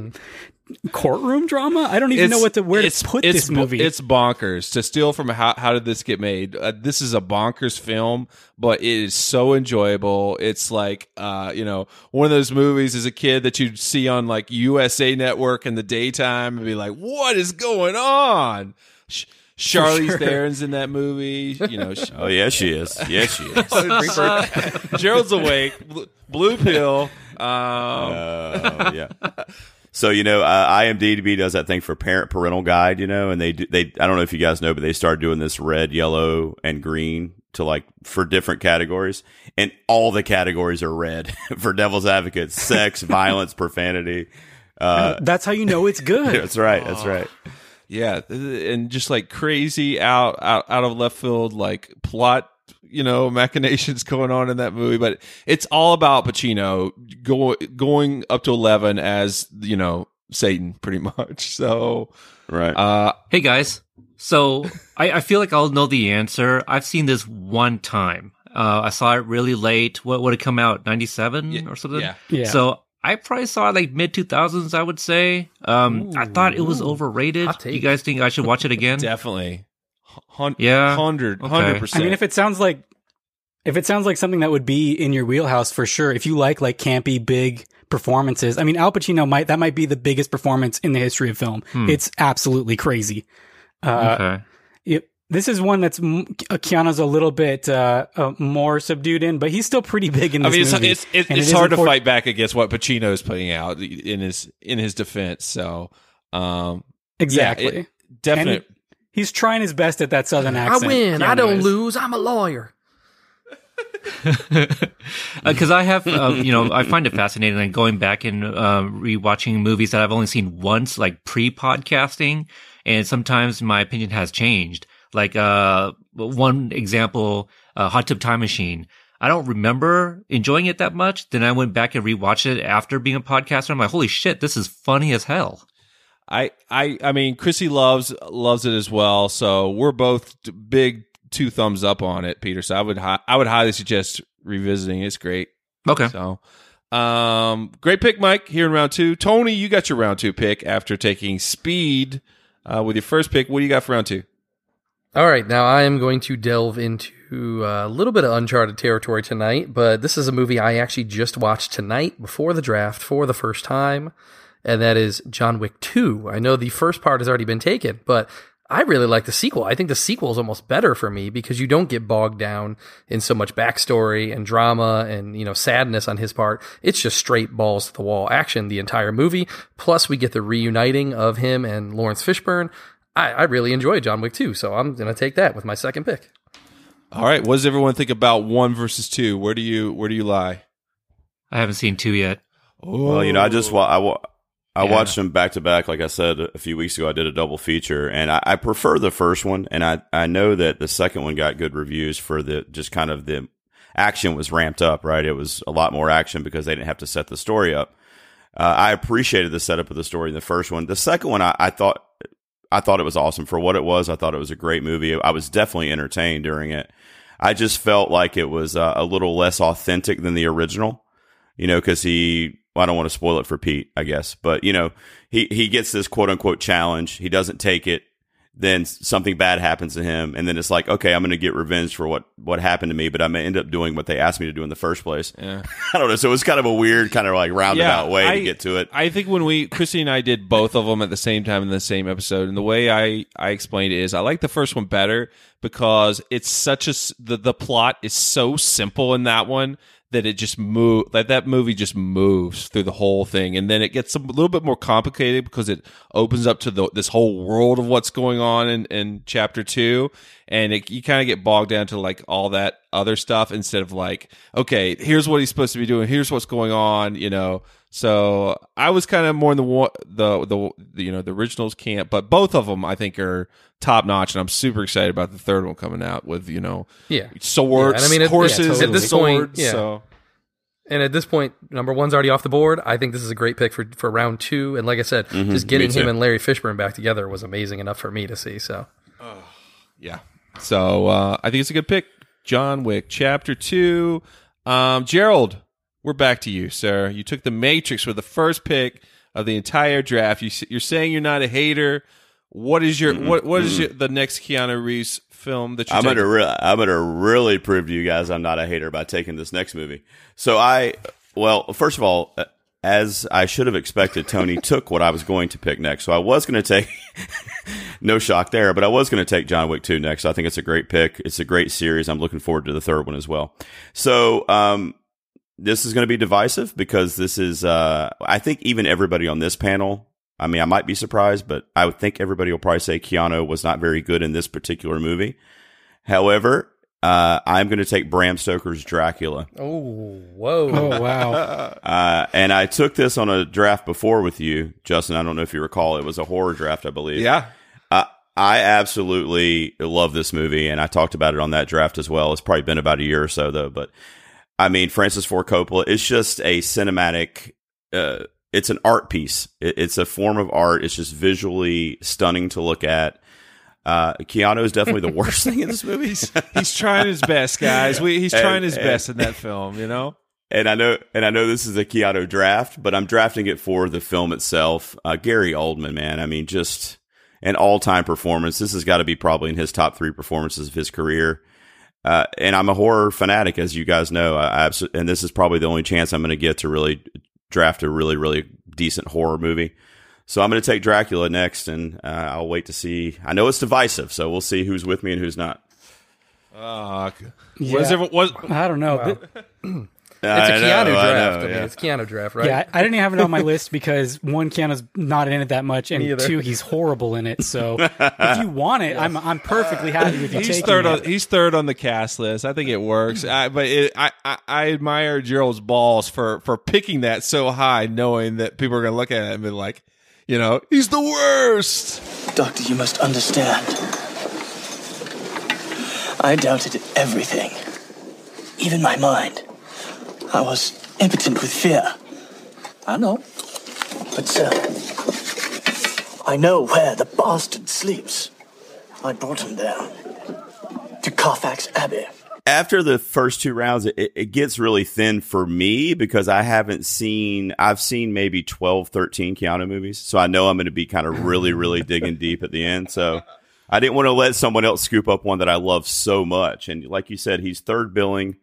courtroom drama. I don't even know what to where it's- to put it's this movie. It's bonkers to steal from how how did this get made? Uh, this is a bonkers film, but it is so enjoyable. It's like uh, you know one of those movies as a kid that you'd see on like USA Network in the daytime and be like, "What is going on?" Sh- Charlize sure. Theron's in that movie. You know, she- Oh yeah, she is. Yes, she is. Gerald's awake. Bl- Blue pill. Um, Oh yeah. So you know, uh, IMDb does that thing for parent parental guide, you know, and they do, they I don't know if you guys know, but they started doing this red, yellow, and green to like for different categories, and all the categories are red for Devil's Advocate: sex, violence, profanity. Uh, That's how you know it's good. that's right. That's right. yeah, and just like crazy out out out of left field like plot you know machinations going on in that movie but it's all about Pacino go, going up to 11 as you know Satan pretty much so right uh Hey guys, so I, I feel like I'll know the answer. I've seen this one time. Uh, I saw it really late. What would it come out? Ninety seven or something. yeah. Yeah. So I probably saw it like mid two thousands. I would say. Um, I thought it was overrated. You guys think I should watch it again? definitely Hun- Yeah. 100 Okay. 100% I mean, if it sounds like if it sounds like something that would be in your wheelhouse for sure, if you like like campy big performances, I mean, Al Pacino might that might be the biggest performance in the history of film. Hmm. It's absolutely crazy. Uh, okay. it, this is one that's m- Keanu's a little bit uh, uh, more subdued in, but he's still pretty big in I mean, it's movie. it's, it's, And it hard to important- fight back against what Pacino is putting out in his in his defense. So, um, Exactly. yeah, it- definite. And he- he's trying his best at that southern accent. I win. I don't is. lose. I'm a lawyer. because I have, uh, you know, I find it fascinating, like going back and uh, rewatching movies that I've only seen once, like pre-podcasting, and sometimes my opinion has changed. Like uh, one example, uh, Hot Tub Time Machine. I don't remember enjoying it that much. Then I went back and rewatched it after being a podcaster. I'm like, holy shit, this is funny as hell. I, I, I mean, Chrissy loves loves it as well. So we're both big two thumbs up on it, Peter. So I would hi- I would highly suggest revisiting. It's great. Okay. So, um, great pick, Mike. Here in round two, Tony, you got your round two pick after taking Speed uh, with your first pick. What do you got for round two? All right, now I am going to delve into a little bit of uncharted territory tonight, but this is a movie I actually just watched tonight before the draft for the first time, and that is John Wick 2. I know the first part has already been taken, but I really like the sequel. I think the sequel is almost better for me because you don't get bogged down in so much backstory and drama and, you know, sadness on his part. It's just straight balls to the wall action the entire movie. Plus we get the reuniting of him and Laurence Fishburne. I, I really enjoy John Wick 2, so I'm going to take that with my second pick. All right, what does everyone think about one versus two? Where do you where do you lie? I haven't seen two yet. Well, you know, I just wa- I, wa- I Yeah. watched them back to back. Like I said a few weeks ago, I did a double feature, and I, I prefer the first one. And I I know that the second one got good reviews for the just kind of the action was ramped up. Right, it was a lot more action because they didn't have to set the story up. Uh, I appreciated the setup of the story in the first one. The second one, I, I thought I thought it was awesome for what it was. I thought it was a great movie. I was definitely entertained during it. I just felt like it was uh, a little less authentic than the original, you know, because he, well, I don't want to spoil it for Pete, I guess, but you know, he, he gets this quote unquote challenge. He doesn't take it. Then something bad happens to him. And then it's like, okay, I'm going to get revenge for what, what happened to me, but I'm going to end up doing what they asked me to do in the first place. Yeah. I don't know. So it was kind of a weird, kind of like roundabout way I- to get to it. I think when we Chrissy and I did both of them at the same time in the same episode, and the way I I explained it is I like the first one better because it's such a the the plot is so simple in that one that it just move that that movie just moves through the whole thing, and then it gets a little bit more complicated because it opens up to the this whole world of what's going on in in chapter two, and it, you kind of get bogged down to like all that other stuff instead of like okay here's what he's supposed to be doing. Here's what's going on you know so i was kind of more in the the the, the you know the originals camp but both of them i think are top notch and i'm super excited about the third one coming out with you know Yeah. swords Yeah, and I mean, it- horses yeah, totally. At this point, yeah. so And at this point, number one's already off the board. I think this is a great pick for, for round two. And like I said, Mhm, just getting him and Larry Fishburne back together was amazing enough for me to see. So yeah so uh i think it's a good pick john wick chapter two um gerald we're back to you sir you took the matrix with the first pick of the entire draft You, you're saying you're not a hater what is your what what is your, the next keanu reeves film that you're I'm taking? gonna re- I'm gonna really prove to you guys I'm not a hater by taking this next movie. So I, well, first of all, uh, as I should have expected, Tony took what I was going to pick next. So I was going to take, no shock there. But I was going to take John Wick 2 next. I think it's a great pick. It's a great series. I'm looking forward to the third one as well. So, um, this is going to be divisive because this is, uh, I think even everybody on this panel, I mean, I might be surprised, but I would think everybody will probably say Keanu was not very good in this particular movie. However, uh, I'm going to take Bram Stoker's Dracula. Oh, whoa. Oh, wow. Uh, and I took this on a draft before with you, Justin. I don't know if you recall. It was a horror draft, I believe. Yeah. Uh, I absolutely love this movie, and I talked about it on that draft as well. It's probably been about a year or so, though. But I mean, Francis Ford Coppola, it's just a cinematic, uh, it's an art piece. It, it's a form of art. It's just visually stunning to look at. Uh, Keanu is definitely the worst thing in this movie. He's, he's trying his best, guys. We, he's And- trying his and- best in that film, you know? And I know, and I know this is a Keanu draft, but I'm drafting it for the film itself. Uh, Gary Oldman, man, I mean, just an all-time performance. This has got to be probably in his top three performances of his career. Uh, and I'm a horror fanatic, as you guys know. I, I abso- and this is probably the only chance I'm going to get to really draft a really, really decent horror movie. So I'm going to take Dracula next, and uh, I'll wait to see. I know it's divisive, so we'll see who's with me and who's not. Uh, Yeah. was everyone, was, I don't know. Th- It's a I Keanu know, I draft. know, I, mean, yeah. it's Keanu draft, right? Yeah, I I didn't have it on my list because one, Keanu's not in it that much, and two, he's horrible in it. So if you want it, I'm I'm perfectly happy with you he's taking third it. on he's third on the cast list. I think it works. I, but it, I, I I admire Gerald's balls for for picking that so high, knowing that people are going to look at it and be like, you know, he's the worst. Doctor, you must understand. I doubted everything, even my mind. I was impotent with fear. I know. But, sir, I know where the bastard sleeps. I brought him there. To Carfax Abbey. after the first two rounds, it, it gets really thin for me because I haven't seen, I've seen maybe 12, 13 Keanu movies. So I know I'm going to be kind of really, really digging deep at the end. So I didn't want to let someone else scoop up one that I love so much. And like you said, he's third billing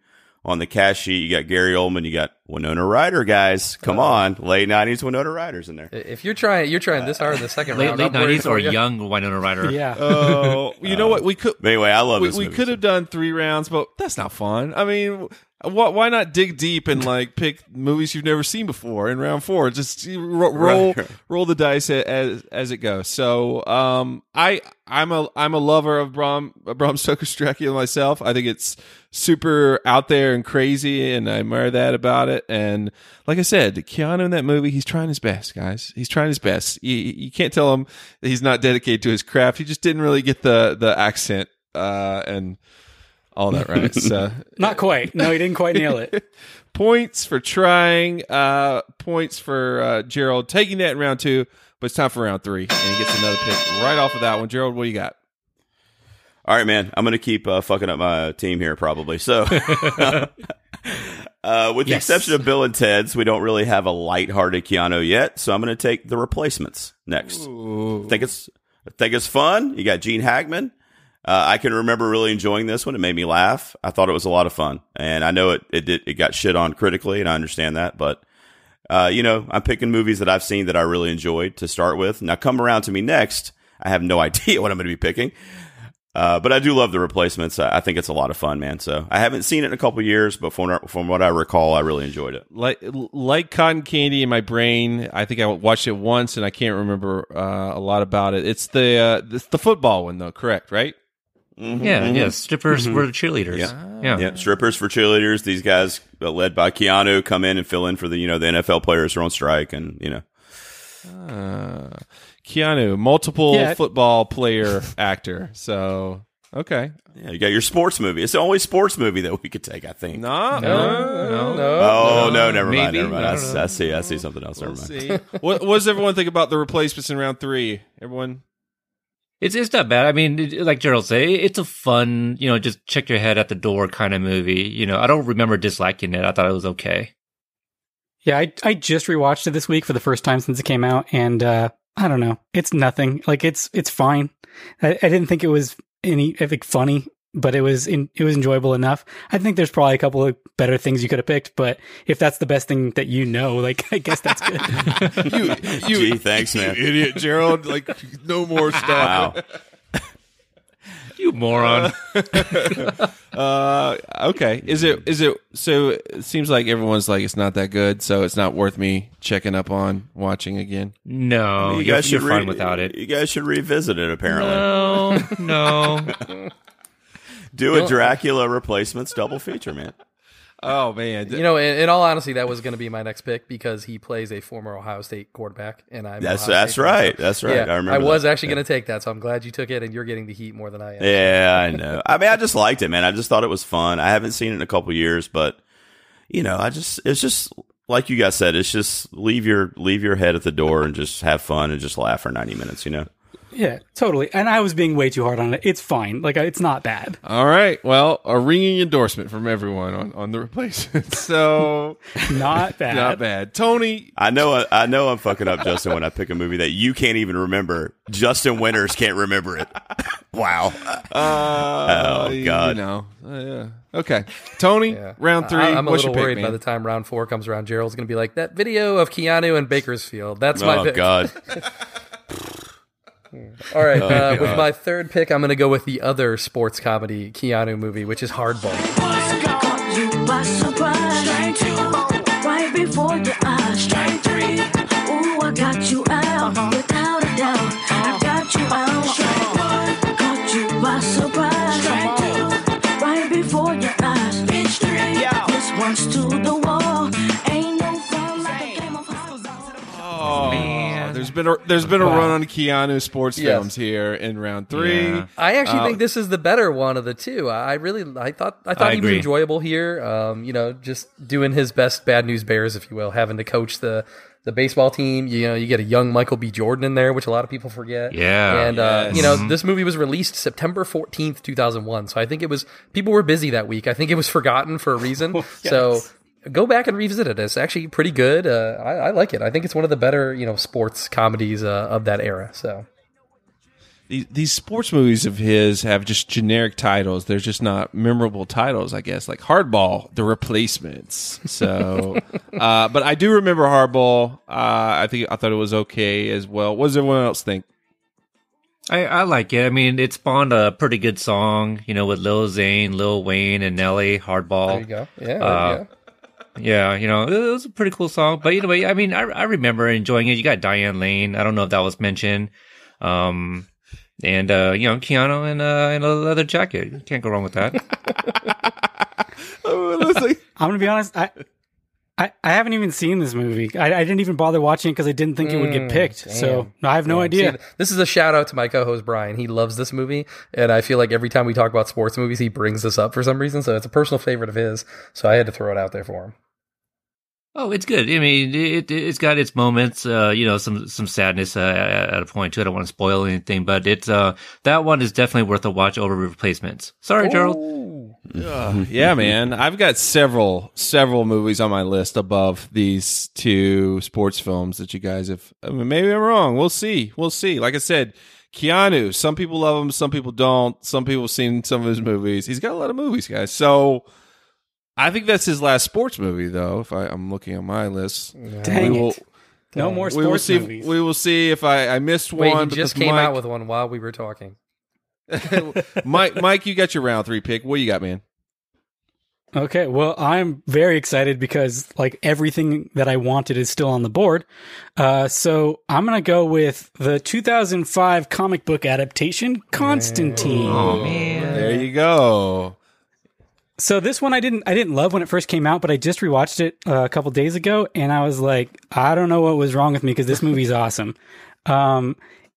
on the cash sheet. You got Gary Oldman, you got Winona Ryder, guys. Come oh. on. Late 90s Winona Ryder's in there. If you're trying, you're trying this hard in the second Late round. late nineties or you. young Winona Ryder. Yeah. Oh, you know uh, what? We could. But anyway, I love we, this we could have done three rounds, but that's not fun. I mean, why, why not dig deep and like pick movies you've never seen before in round four? Just ro- roll Right. roll the dice as as it goes. So, um, I I'm a I'm a lover of Bram Bram Stoker's Dracula myself. I think it's super out there and crazy, and I admire that about it. And like I said, Keanu in that movie, he's trying his best, guys. He's trying his best. You, you can't tell him that he's not dedicated to his craft. He just didn't really get the the accent uh, and all that right. So Not quite. No, he didn't quite nail it. points for trying. Uh, points for uh, Gerald taking that in round two. But it's time for round three, and he gets another pick right off of that one. Gerald, what do you got? All right, man. I'm going to keep uh, fucking up my team here, probably. So, uh, with the Yes. exception of Bill and Ted's, we don't really have a lighthearted Keanu yet. So I'm going to take the replacements next. Think it's I think it's fun. You got Gene Hackman. Uh, I can remember really enjoying this one. It made me laugh. I thought it was a lot of fun, and I know it it did, it got shit on critically, and I understand that. But uh, you know, I'm picking movies that I've seen that I really enjoyed to start with. Now, come around to me next. I have no idea what I'm going to be picking. Uh, but I do love the replacements. I, I think it's a lot of fun, man. So I haven't seen it in a couple years, but from from what I recall, I really enjoyed it. Like like cotton candy in my brain. I think I watched it once, and I can't remember uh, a lot about it. It's the uh, it's the football one, though. Correct, right? Yeah, yeah. Strippers were the cheerleaders. Yeah. Yeah. yeah, strippers for cheerleaders. These guys, uh, led by Keanu, come in and fill in for the you know the NFL players who are on strike, and you know Uh, Keanu, multiple Yeah. football player actor. So okay, yeah, you got your sports movie. It's the only sports movie that we could take, I think. no, No, no, no. Oh no, never mind, Maybe. never mind. I, I don't. I see, I see something else. Never We'll mind. see. what, what does everyone think about the replacements in round three? Everyone. It's it's not bad. I mean, like Gerald say, it's a fun, you know, just check your head at the door kind of movie. You know, I don't remember disliking it. I thought it was okay. Yeah, I I just rewatched it this week for the first time since it came out, and uh, I don't know, it's nothing. Like it's it's fine. I, I didn't think it was any think funny. But it was in, it was enjoyable enough. I think there's probably a couple of better things you could have picked, but if that's the best thing that you know, like I guess that's good. you, you, Gee, thanks, man. you idiot, Gerald. Like, no more stuff. Wow. You moron. uh, okay. Is it? Is it? So it seems like everyone's like it's not that good, so it's not worth me checking up on watching again. No, you you're, guys you're should fine re- without it. You guys should revisit it. Apparently, No, no. Do a Dracula replacements double feature, man. Oh man, You know, in, in all honesty, that was going to be my next pick because he plays a former Ohio State quarterback, and I'm. That's- Ohio that's State fan, right. That's right. Yeah, I remember I was that. actually Yeah. going to take that, so I'm glad you took it, and you're getting the heat more than I am. Yeah, I know. I mean, I just liked it, man. I just thought it was fun. I haven't seen it in a couple years, but you know, I just it's just like you guys said. It's just leave your leave your head at the door and just have fun and just laugh for ninety minutes. You know. Yeah, totally. And I was being way too hard on it. It's fine. Like it's not bad. All right. Well, a ringing endorsement from everyone on, on the replacement. So Not bad. not bad. Tony, I know. I know. I'm fucking up, Justin, when I pick a movie that you can't even remember. Justin Winters can't remember it. wow. uh, Oh, God. You know, uh, yeah. Okay, Tony, round three. I, am a little worried pick, by the time round four comes around. Gerald's going to be like that video of Keanu and Bakersfield. That's my Oh pick. God. All right, Oh, uh, with my third pick, I'm going to go with the other sports comedy Keanu movie, which is Hardball. Caught you by surprise. Right been a there's been a Wow. run on Keanu sports Yes. films here in round three. Yeah. I actually Uh, think this is the better one of the two. I really, I thought, I thought I he was enjoyable here. Um, you know, just doing his best bad news bears, if you will, having to coach the the baseball team. You know, you get a young Michael B. Jordan in there, which a lot of people forget. Yeah. and uh, you know, this movie was released September fourteenth, two thousand one. So I think it was people were busy that week. I think it was forgotten for a reason. So. Go back and revisit it. It's actually pretty good. Uh, I, I like it. I think it's one of the better, you know, sports comedies uh, of that era. So these, these sports movies of his have just generic titles. They're just not memorable titles, I guess. Like Hardball, The Replacements. So, uh, but I do remember Hardball. Uh, I think I thought it was okay as well. What does everyone else think? I, I like it. I mean, it spawned a pretty good song, you know, with Lil Zane, Lil Wayne, and Nelly, Hardball. there you go. Yeah, there you Uh, go. Yeah, you know, it was a pretty cool song. But anyway, I mean, I, I remember enjoying it. You got Diane Lane. I don't know if that was mentioned. Um, and, uh, you know, Keanu in, uh, in a leather jacket. You can't go wrong with that. I'm gonna be honest. I, I, I haven't even seen this movie. I, I didn't even bother watching it because I didn't think it would get Mm, picked. So damn. I have no Damn. idea. See, this is a shout out to my co-host Brian. He loves this movie, and I feel like every time we talk about sports movies, he brings this up for some reason. So it's a personal favorite of his. So I had to throw it out there for him. Oh, it's good. I mean, it, it's got its moments, uh, you know, some, some sadness, uh, at a point too. I don't want to spoil anything, but it's, uh, that one is definitely worth a watch over replacements. Sorry, Gerald. Uh, yeah, man. I've got several several movies on my list above these two sports films that you guys have. I mean, maybe I'm wrong. We'll see. We'll see. Like I said, Keanu. Some people love him. Some people don't. Some people have seen some of his movies. He's got a lot of movies, guys. So I think that's his last sports movie, though. If I, I'm looking at my list, Dang we will, it. No more we will sports see. movies. We will see if I, I missed Wait, one. he just came Mike, out with one while we were talking. Mike. Mike, you got your round three pick. What you got, man? Okay, well, I'm very excited because like everything that I wanted is still on the board. Uh, so I'm gonna go with the 2005 comic book adaptation, Constantine. Oh, man. There you go. So this one I didn't I didn't love when it first came out, but I just rewatched it uh, a couple days ago, and I was like, I don't know what was wrong with me because this movie's awesome. Um,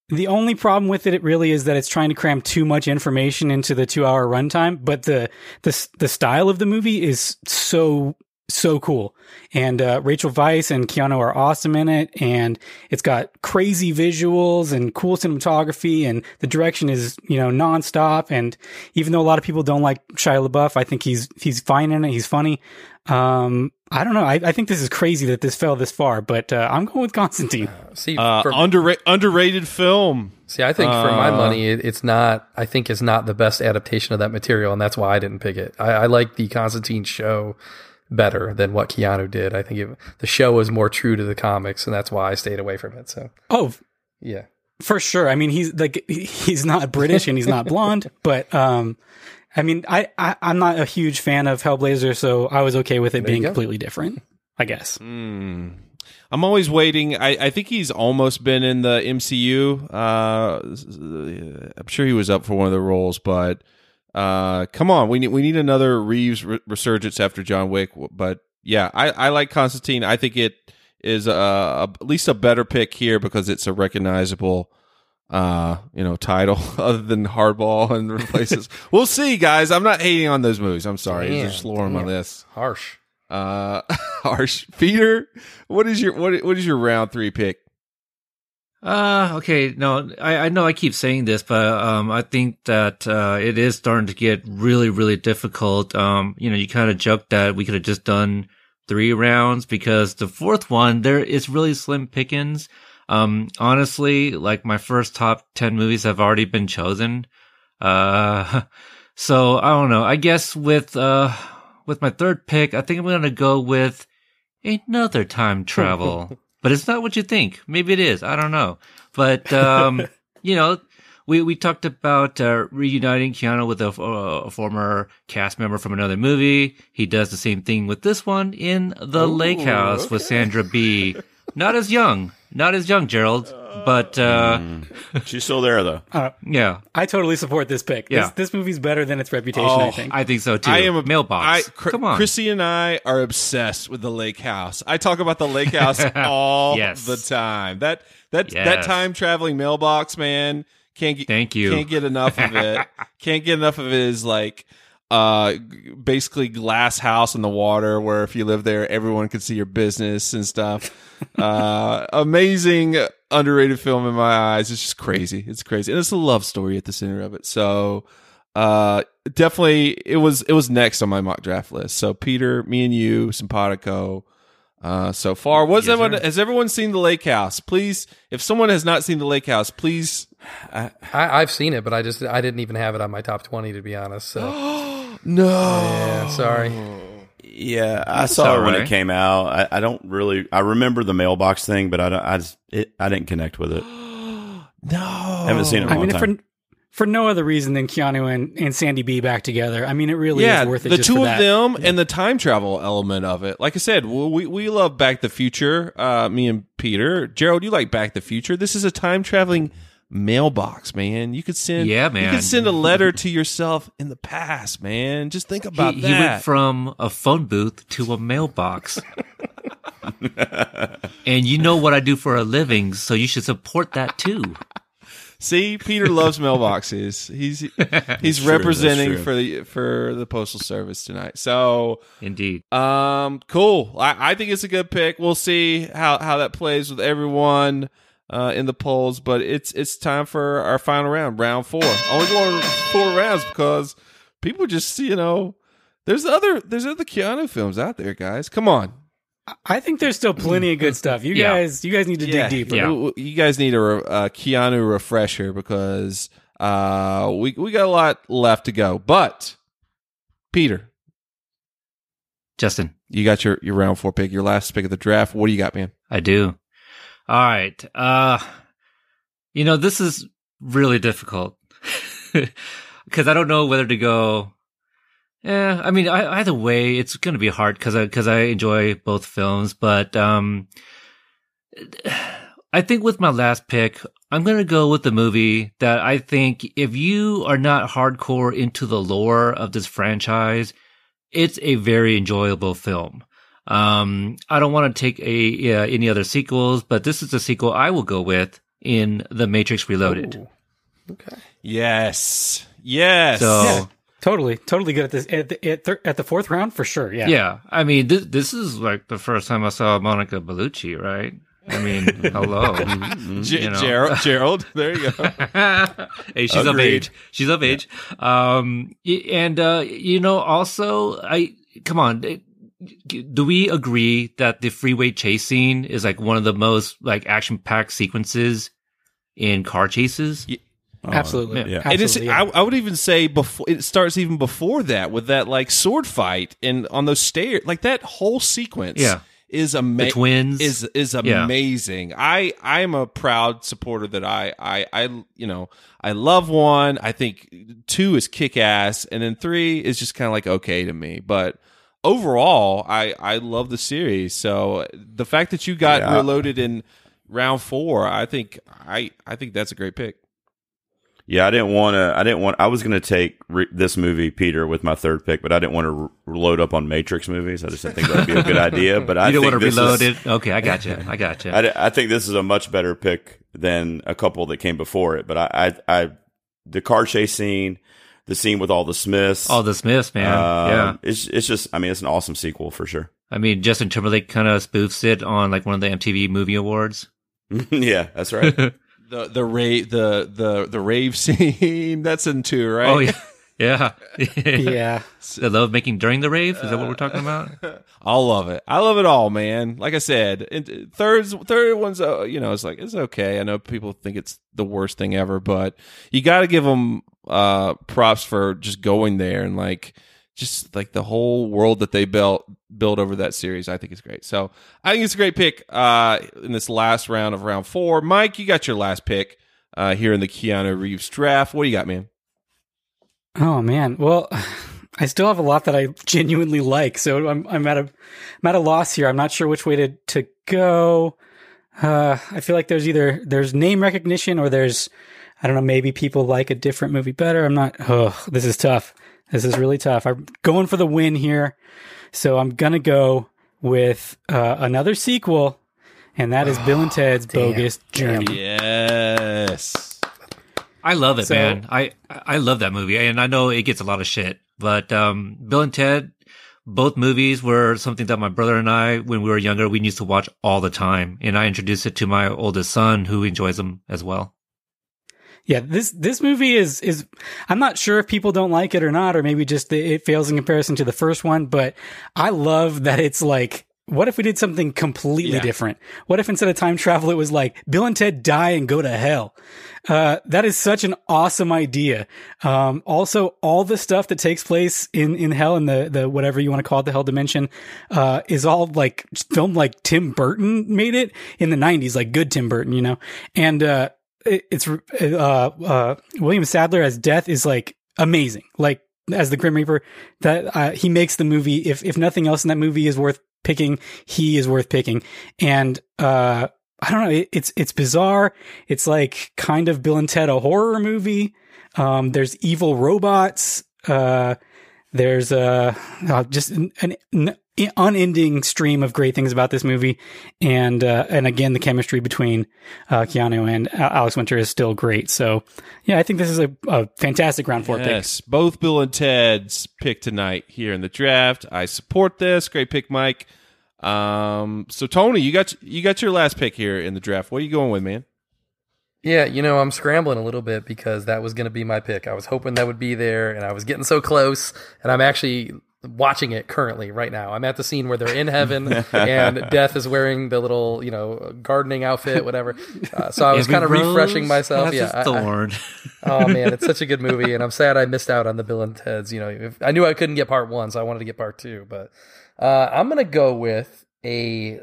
the only problem with it, it really is that it's trying to cram too much information into the two hour runtime. But the the the style of the movie is so so cool, and uh, Rachel Weisz and Keanu are awesome in it, and it's got crazy visuals and cool cinematography, and the direction is you know nonstop. And even though a lot of people don't like Shia LaBeouf, I think he's he's fine in it. He's funny. Um, I don't know. I, I think this is crazy that this fell this far, but uh, I'm going with Constantine. See, Uh, for- underra- underrated film. See, I think for my Uh, money, it, it's not. I think it's not the best adaptation of that material, and that's why I didn't pick it. I, I like the Constantine show better than what Keanu did. I think it, the show was more true to the comics, and that's why I stayed away from it. So, Oh, yeah. for sure. I mean, he's like he's not British and he's not blonde, but um, I mean, I, I I'm not a huge fan of Hellblazer, so I was okay with it There being completely different. I guess. Hmm. I'm always waiting. I, I think he's almost been in the MCU. Uh, I'm sure he was up for one of the roles, but uh, come on, we need we need another Reeves re- resurgence after John Wick. But yeah, I, I like Constantine. I think it is a, a, at least a better pick here because it's a recognizable uh you know title other than hardball and other places we'll see guys i'm not hating on those movies i'm sorry Damn, just lower on my list Harsh. uh, harsh. Peter, what is your what? What is your round three pick? Uh, okay. No, I, I know I keep saying this, but, um, I think that, uh, it is starting to get really, really difficult. Um, you know, you kind of joked that we could have just done three rounds because the fourth one, there is really slim pickings. Um, honestly, like my first top 10 movies have already been chosen. Uh, so I don't know. I guess with, uh, with my third pick, I think I'm going to go with another time travel. but it's not what you think. Maybe it is. I don't know. But, um, you know, we, we talked about, uh, reuniting Keanu with a, uh, a former cast member from another movie. He does the same thing with this one in The Lake House with Sandra Bee. Not as young. Not as young, Gerald. But, uh, She's still there though. Uh, yeah. I totally support this pick. Yeah. This, this movie's better than its reputation. I think. I think so too. I am a mailbox. I, Cr- Come on. Chrissy and I are obsessed with the lake house. I talk about the lake house all Yes. the time. That that that Yes. time traveling mailbox man can't get Thank you. can't get enough of it. can't get enough of it. Is like uh basically glass house in the water where if you live there everyone can see your business and stuff. Uh amazing underrated film in my eyes. It's just crazy. It's crazy. And it's a love story at the center of it. So uh definitely it was it was next on my mock draft list. So peter me and you simpatico uh so far. Was Yes, everyone sir. has everyone seen the lake house? Please if someone has not seen the lake house please. I, I've seen it, but I just I didn't even have it on my top twenty to be honest. So no yeah, sorry. Yeah, I That's saw it when right. it came out. I, I don't really. I remember the mailbox thing, but I don't. I just. It, I didn't connect with it. no I haven't seen it in a I long mean, time. for for no other reason than Keanu and, and Sandy B back together. I mean, it really yeah, is worth it. the just two for of that. them and the time travel element of it. Like I said, we we love Back the Future. Uh, me and Peter, Gerald, you like Back the Future. This is a time traveling mailbox, man. You could send, Yeah, man. You could send a letter to yourself in the past, man. Just think about he, that. he went from a phone booth to a mailbox. and you know what I do for a living, so you should support that too. See, Peter loves mailboxes. He's he's true, representing for the for the postal service tonight. So Indeed. Um, cool. I, I think it's a good pick. We'll see how, how that plays with everyone uh, in the polls, but it's it's time for our final round, round four. Only going four rounds because people just you know there's other there's other Keanu films out there, guys. Come on. I think there's still plenty of good stuff. You Yeah. guys, you guys need to dig deeper. Yeah. W- w- You guys need a, re- a Keanu refresher because uh we we got a lot left to go. But Peter, Justin, you got your your round four pick, your last pick of the draft. What do you got, man? I do. All right. Uh, you know, this is really difficult because I don't know whether to go. Yeah, I mean, I, either way, it's going to be hard because I because I enjoy both films, but um, I think with my last pick, I'm going to go with the movie that I think if you are not hardcore into the lore of this franchise, it's a very enjoyable film. Um, I don't want to take a uh, any other sequels, but this is the sequel I will go with in The Matrix Reloaded. Okay. Yes. Yes. So Yeah, totally, totally good at this at the, at, thir- at the fourth round for sure. Yeah, yeah. I mean, this this is like the first time I saw Monica Bellucci, right? I mean, hello, G- you know. Gerald, Gerald, there you go. hey, she's of age. She's of age. Um, and uh, you know, also, I come on. It- Do we agree that the freeway chase scene is like one of the most like action packed sequences in car chases. Oh, Absolutely. Yeah. And it's, yeah. I, I would even say before it starts even before that with that like sword fight and on those stairs, like that whole sequence. Yeah. is The amazing. twins. is is Yeah. amazing. I I am a proud supporter that I I I you know I love one. I think two is kick ass, and then three is just kind of like okay to me. But overall, I I love the series. So the fact that you got Yeah. reloaded in round four, I think I I think that's a great pick. Yeah, I didn't want to. I didn't want. I was going to take re- this movie, Peter, with my third pick, but I didn't want to re- load up on Matrix movies. I just didn't think that'd be a good idea. But I you don't want to this reload is- it. Okay, I got you. I got you. I, I think this is a much better pick than a couple that came before it. But I, I, I the car chase scene, the scene with all the Smiths, All the Smiths, man. um, yeah. it's it's just. I mean, it's an awesome sequel for sure. I mean, Justin Timberlake kind of spoofs it on like one of the MTV Movie Awards. yeah, that's right. The the rave the the the rave scene that's in two right Oh yeah, yeah, Yeah. The love making during the rave. Is that what we're talking about? I love it. I love it all, man. Like I said, and third third one's uh, you know it's like it's okay. I know people think it's the worst thing ever, but you got to give them uh, props for just going there and like just like the whole world that they built built over that series. I think is great. So I think it's a great pick uh, in this last round of round four. Mike, you got your last pick uh, here in the Keanu Reeves draft. What do you got, man? Oh man. Well, I still have a lot that I genuinely like, so I'm I'm at a I'm at a loss here. I'm not sure which way to to go. Uh, I feel like there's either there's name recognition or there's I don't know maybe people like a different movie better. I'm not. Oh, this is tough. This is really tough. I'm going for the win here, so I'm gonna go with uh, another sequel, and that is Bill and Ted's Bogus Journey. Yes. I love it, So- man. I I love that movie, and I know it gets a lot of shit, but um, Bill and Ted, both movies were something that my brother and I, when we were younger, we used to watch all the time, and I introduced it to my oldest son, who enjoys them as well. Yeah, this this movie is is I'm not sure if people don't like it or not, or maybe just the, it fails in comparison to the first one. But I love that it's like, what if we did something completely Yeah. different? What if instead of time travel, it was like Bill and Ted die and go to hell? Uh, that is such an awesome idea. Um, also, all the stuff that takes place in in hell and the the whatever you want to call it, the hell dimension, uh, is all like filmed like Tim Burton made it in the '90s, like good Tim Burton, you know, and. uh it's uh uh William Sadler as Death is like amazing. Like as the Grim Reaper, that uh, he makes the movie. If if nothing else in that movie is worth picking, he is worth picking. And uh I don't know. It, it's it's bizarre. It's like kind of Bill and Ted a horror movie. Um, there's evil robots. Uh, there's uh, uh just an, an unending stream of great things about this movie, and uh, and again the chemistry between uh, Keanu and Alex Winter is still great. So yeah, I think this is a, a fantastic round four pick. Yes, both Bill and Ted's pick tonight here in the draft. I support this. Great pick, Mike. Um, so Tony, you got you got your last pick here in the draft. What are you going with, man? Yeah, you know, I'm scrambling a little bit because that was going to be my pick. I was hoping that would be there, and I was getting so close. And I'm actually watching it currently right now. I'm at the scene where they're in heaven, and Death is wearing the little, you know, gardening outfit, whatever. Uh, so I was kind of refreshing myself. Yeah, I- I- thorn. oh man, it's such a good movie, and I'm sad I missed out on the Bill and Ted's. You know, if, I knew I couldn't get part one, so I wanted to get part two. But uh, I'm gonna go with a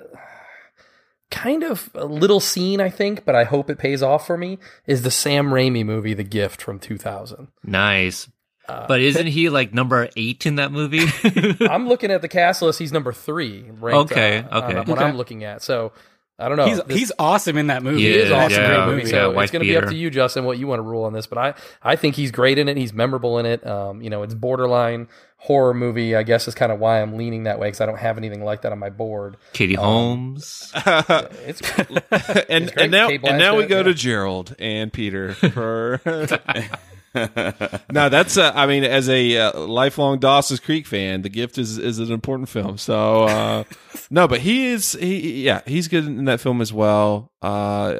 kind of a little scene, I think, but I hope it pays off for me. Is the Sam Raimi movie, The Gift from 2000? Nice. Uh, but isn't he like number eight in that movie? I'm looking at the cast list. He's number three. Ranked, Okay, uh, okay. what Okay. I'm looking at. So I don't know. He's This- he's awesome in that movie. He He is is, awesome. yeah, Great movie. yeah, So wife it's going to be up to you, Justin, what you want to rule on this. But I, I think he's great in it. He's memorable in it. Um, you know, it's borderline horror movie. I guess is kind of why I'm leaning that way because I don't have anything like that on my board. Katie Um, Holmes. It's and great. and now and now we go yeah. to Gerald and Peter for. no, that's uh, I mean, as a uh, lifelong Dawson's Creek fan, The Gift is is an important film. So uh, no, but he is he yeah he's good in that film as well. Uh,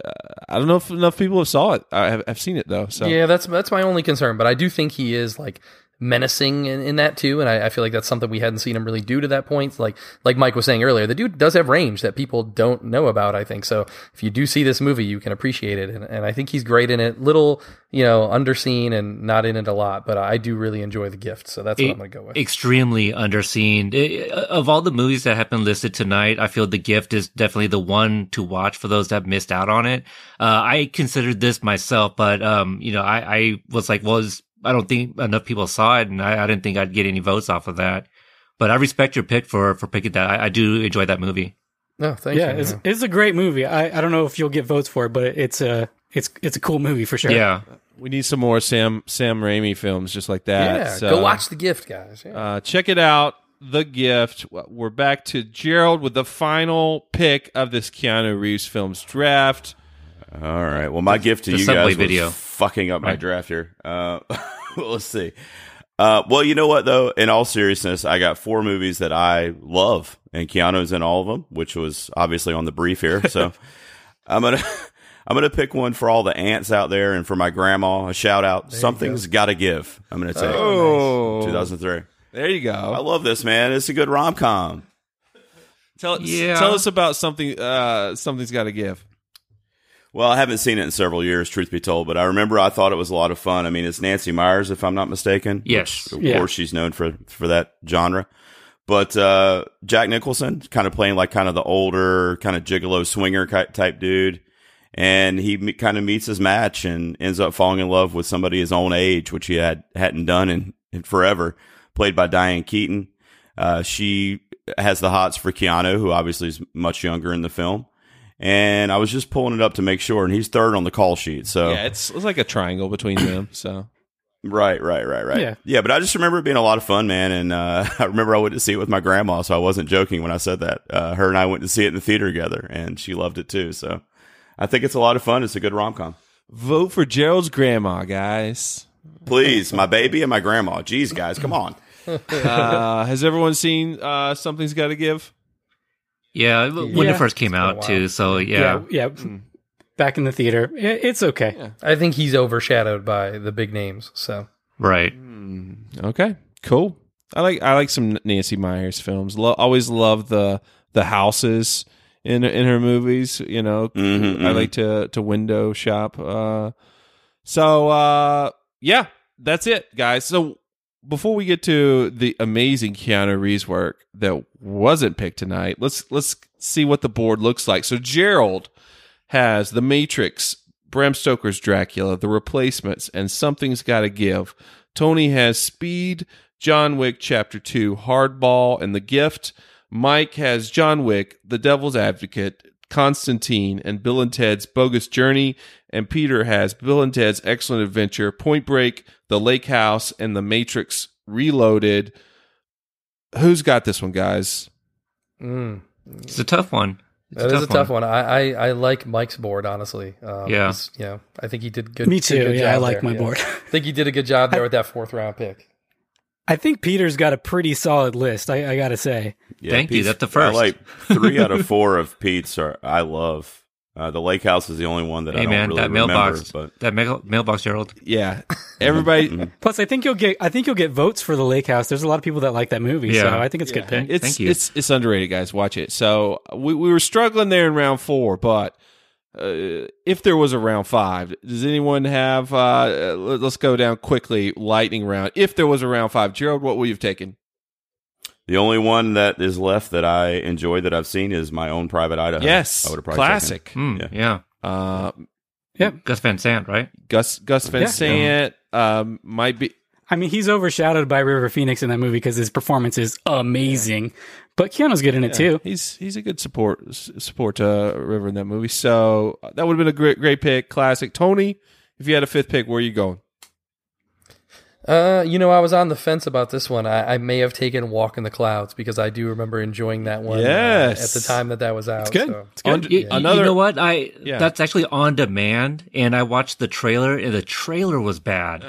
I don't know if enough people have saw it. I have, have seen it though. So Yeah, that's that's my only concern. But I do think he is like menacing in, in that too, and I, I feel like that's something we hadn't seen him really do to that point. Like like Mike was saying earlier, the dude does have range that people don't know about. I think so. If you do see this movie, you can appreciate it, and, and I think he's great in it. Little you know underseen and not in it a lot, but I do really enjoy the gift. So that's what I'm going to go with. Extremely underseen. I- Of all the movies that have been listed tonight, I feel The Gift is definitely the one to watch for those that missed out on it. Uh, I considered this myself, but um, you know, I, I was like, well, it's- I don't think enough people saw it, and I, I didn't think I'd get any votes off of that. But I respect your pick for for picking that. I, I do enjoy that movie. No, thank yeah, you. it's it's a great movie. I, I don't know if you'll get votes for it, but it's a it's it's a cool movie for sure. Yeah, we need some more Sam Sam Raimi films just like that. Yeah, So, go watch The Gift, guys. Yeah. Uh, check it out. The Gift. We're back to Gerald with the final pick of this Keanu Reeves films draft. All right. Well, my gift to the you Subway guys was video. fucking up my Right. draft here. Uh, well, let's see. Uh, well, you know what though? In all seriousness, I got four movies that I love, and Keanu's in all of them, which was obviously on the brief here. So I'm gonna I'm gonna pick one for all the ants out there, and for my grandma. A shout out. There you Something's got to give. I'm gonna take Oh, nice. 2003. There you go. I love this man. It's a good rom com. Tell Yeah. tell us about something. Uh, something's got to give. Well, I haven't seen it in several years, truth be told, but I remember I thought it was a lot of fun. I mean, it's Nancy Meyers, if I'm not mistaken. Yes. which, of Yeah. course, she's known for for that genre. But uh, Jack Nicholson, kind of playing like kind of the older, kind of gigolo swinger type dude, and he me- kind of meets his match and ends up falling in love with somebody his own age, which he had hadn't done in, in forever. Played by Diane Keaton. Uh, she has the hots for Keanu, who obviously is much younger in the film. And I was just pulling it up to make sure, and he's third on the call sheet. So Yeah, it's it's like a triangle between them. So Right, right, right, right. Yeah. yeah. But I just remember it being a lot of fun, man. And uh, I remember I went to see it with my grandma, so I wasn't joking when I said that. Uh, her and I went to see it in the theater together, and she loved it too. So I think it's a lot of fun. It's a good rom com. vote for Gerald's grandma, guys. Please, my baby and my grandma. Jeez, guys, come on. uh, has everyone seen uh, Something's Got to Give? Yeah, when Yeah. it first came It's been a out too. So yeah, yeah. Back in the theater, it's okay. I think he's overshadowed by the big names. So right. Okay, cool. I like I like some Nancy Meyers films. Lo- always love the the houses in in her movies. You know, Mhm, I mhm. like to to window shop. Uh, so uh, yeah, that's it, guys. So before we get to the amazing Keanu Reeves work that wasn't picked tonight, let's let's see what the board looks like. So Gerald has The Matrix, Bram Stoker's Dracula, The Replacements, and Something's Gotta Give. Tony has Speed, John Wick Chapter 2, Hardball, and The Gift. Mike has John Wick, The Devil's Advocate, Constantine, and Bill and Ted's Bogus Journey. And Peter has Bill and Ted's Excellent Adventure, Point Break, The Lake House, and The Matrix Reloaded. Who's got this one, guys? Mm. It's a tough one. It's That is a tough one. I, I, I like Mike's board honestly. Um, Yeah. he's- you know, I think he did good. Me too. good Yeah, I like there. my board. I think he did a good job there with that fourth round pick. I think Peter's got a pretty solid list. I, I got to say. Thank you. That's the first. I first. like three out of four of Pete's are I love. Uh, the Lake House is the only one that I Hey don't man, really that remember. mailbox, But that mail, mailbox, Gerald. Yeah. Everybody. Plus, I think you'll get. I think you'll get votes for the Lake House. There's a lot of people that like that movie, so I think it's a good pick. It's it's it's underrated, guys. Watch it. So we we were struggling there in round four, but uh, if there was a round five, does anyone have? Uh, let- let's go down quickly, lightning round. If there was a round five, Gerald, what would you have taken? The only one that is left that I enjoy that I've seen is my own private Idaho. Yes, I would have probably classic. taken. Hmm, yeah. Uh, Yep. Gus Van Sant, right? Gus Gus Van Yeah. Sant um, might be. I mean, he's overshadowed by River Phoenix in that movie because his performance is amazing. But Keanu's good in it too. He's he's a good support support uh, River in that movie. So that would have been a great great pick, classic. Tony, if you had a fifth pick, where are you going? Uh, you know, I was on the fence about this one. I, I may have taken Walk in the Clouds because I do remember enjoying that one. uh, Yes. at the time that that was out. It's good. so- It's good. You, you- Another- you know what? I Yeah. that's actually on demand, and I watched the trailer, and the trailer was bad.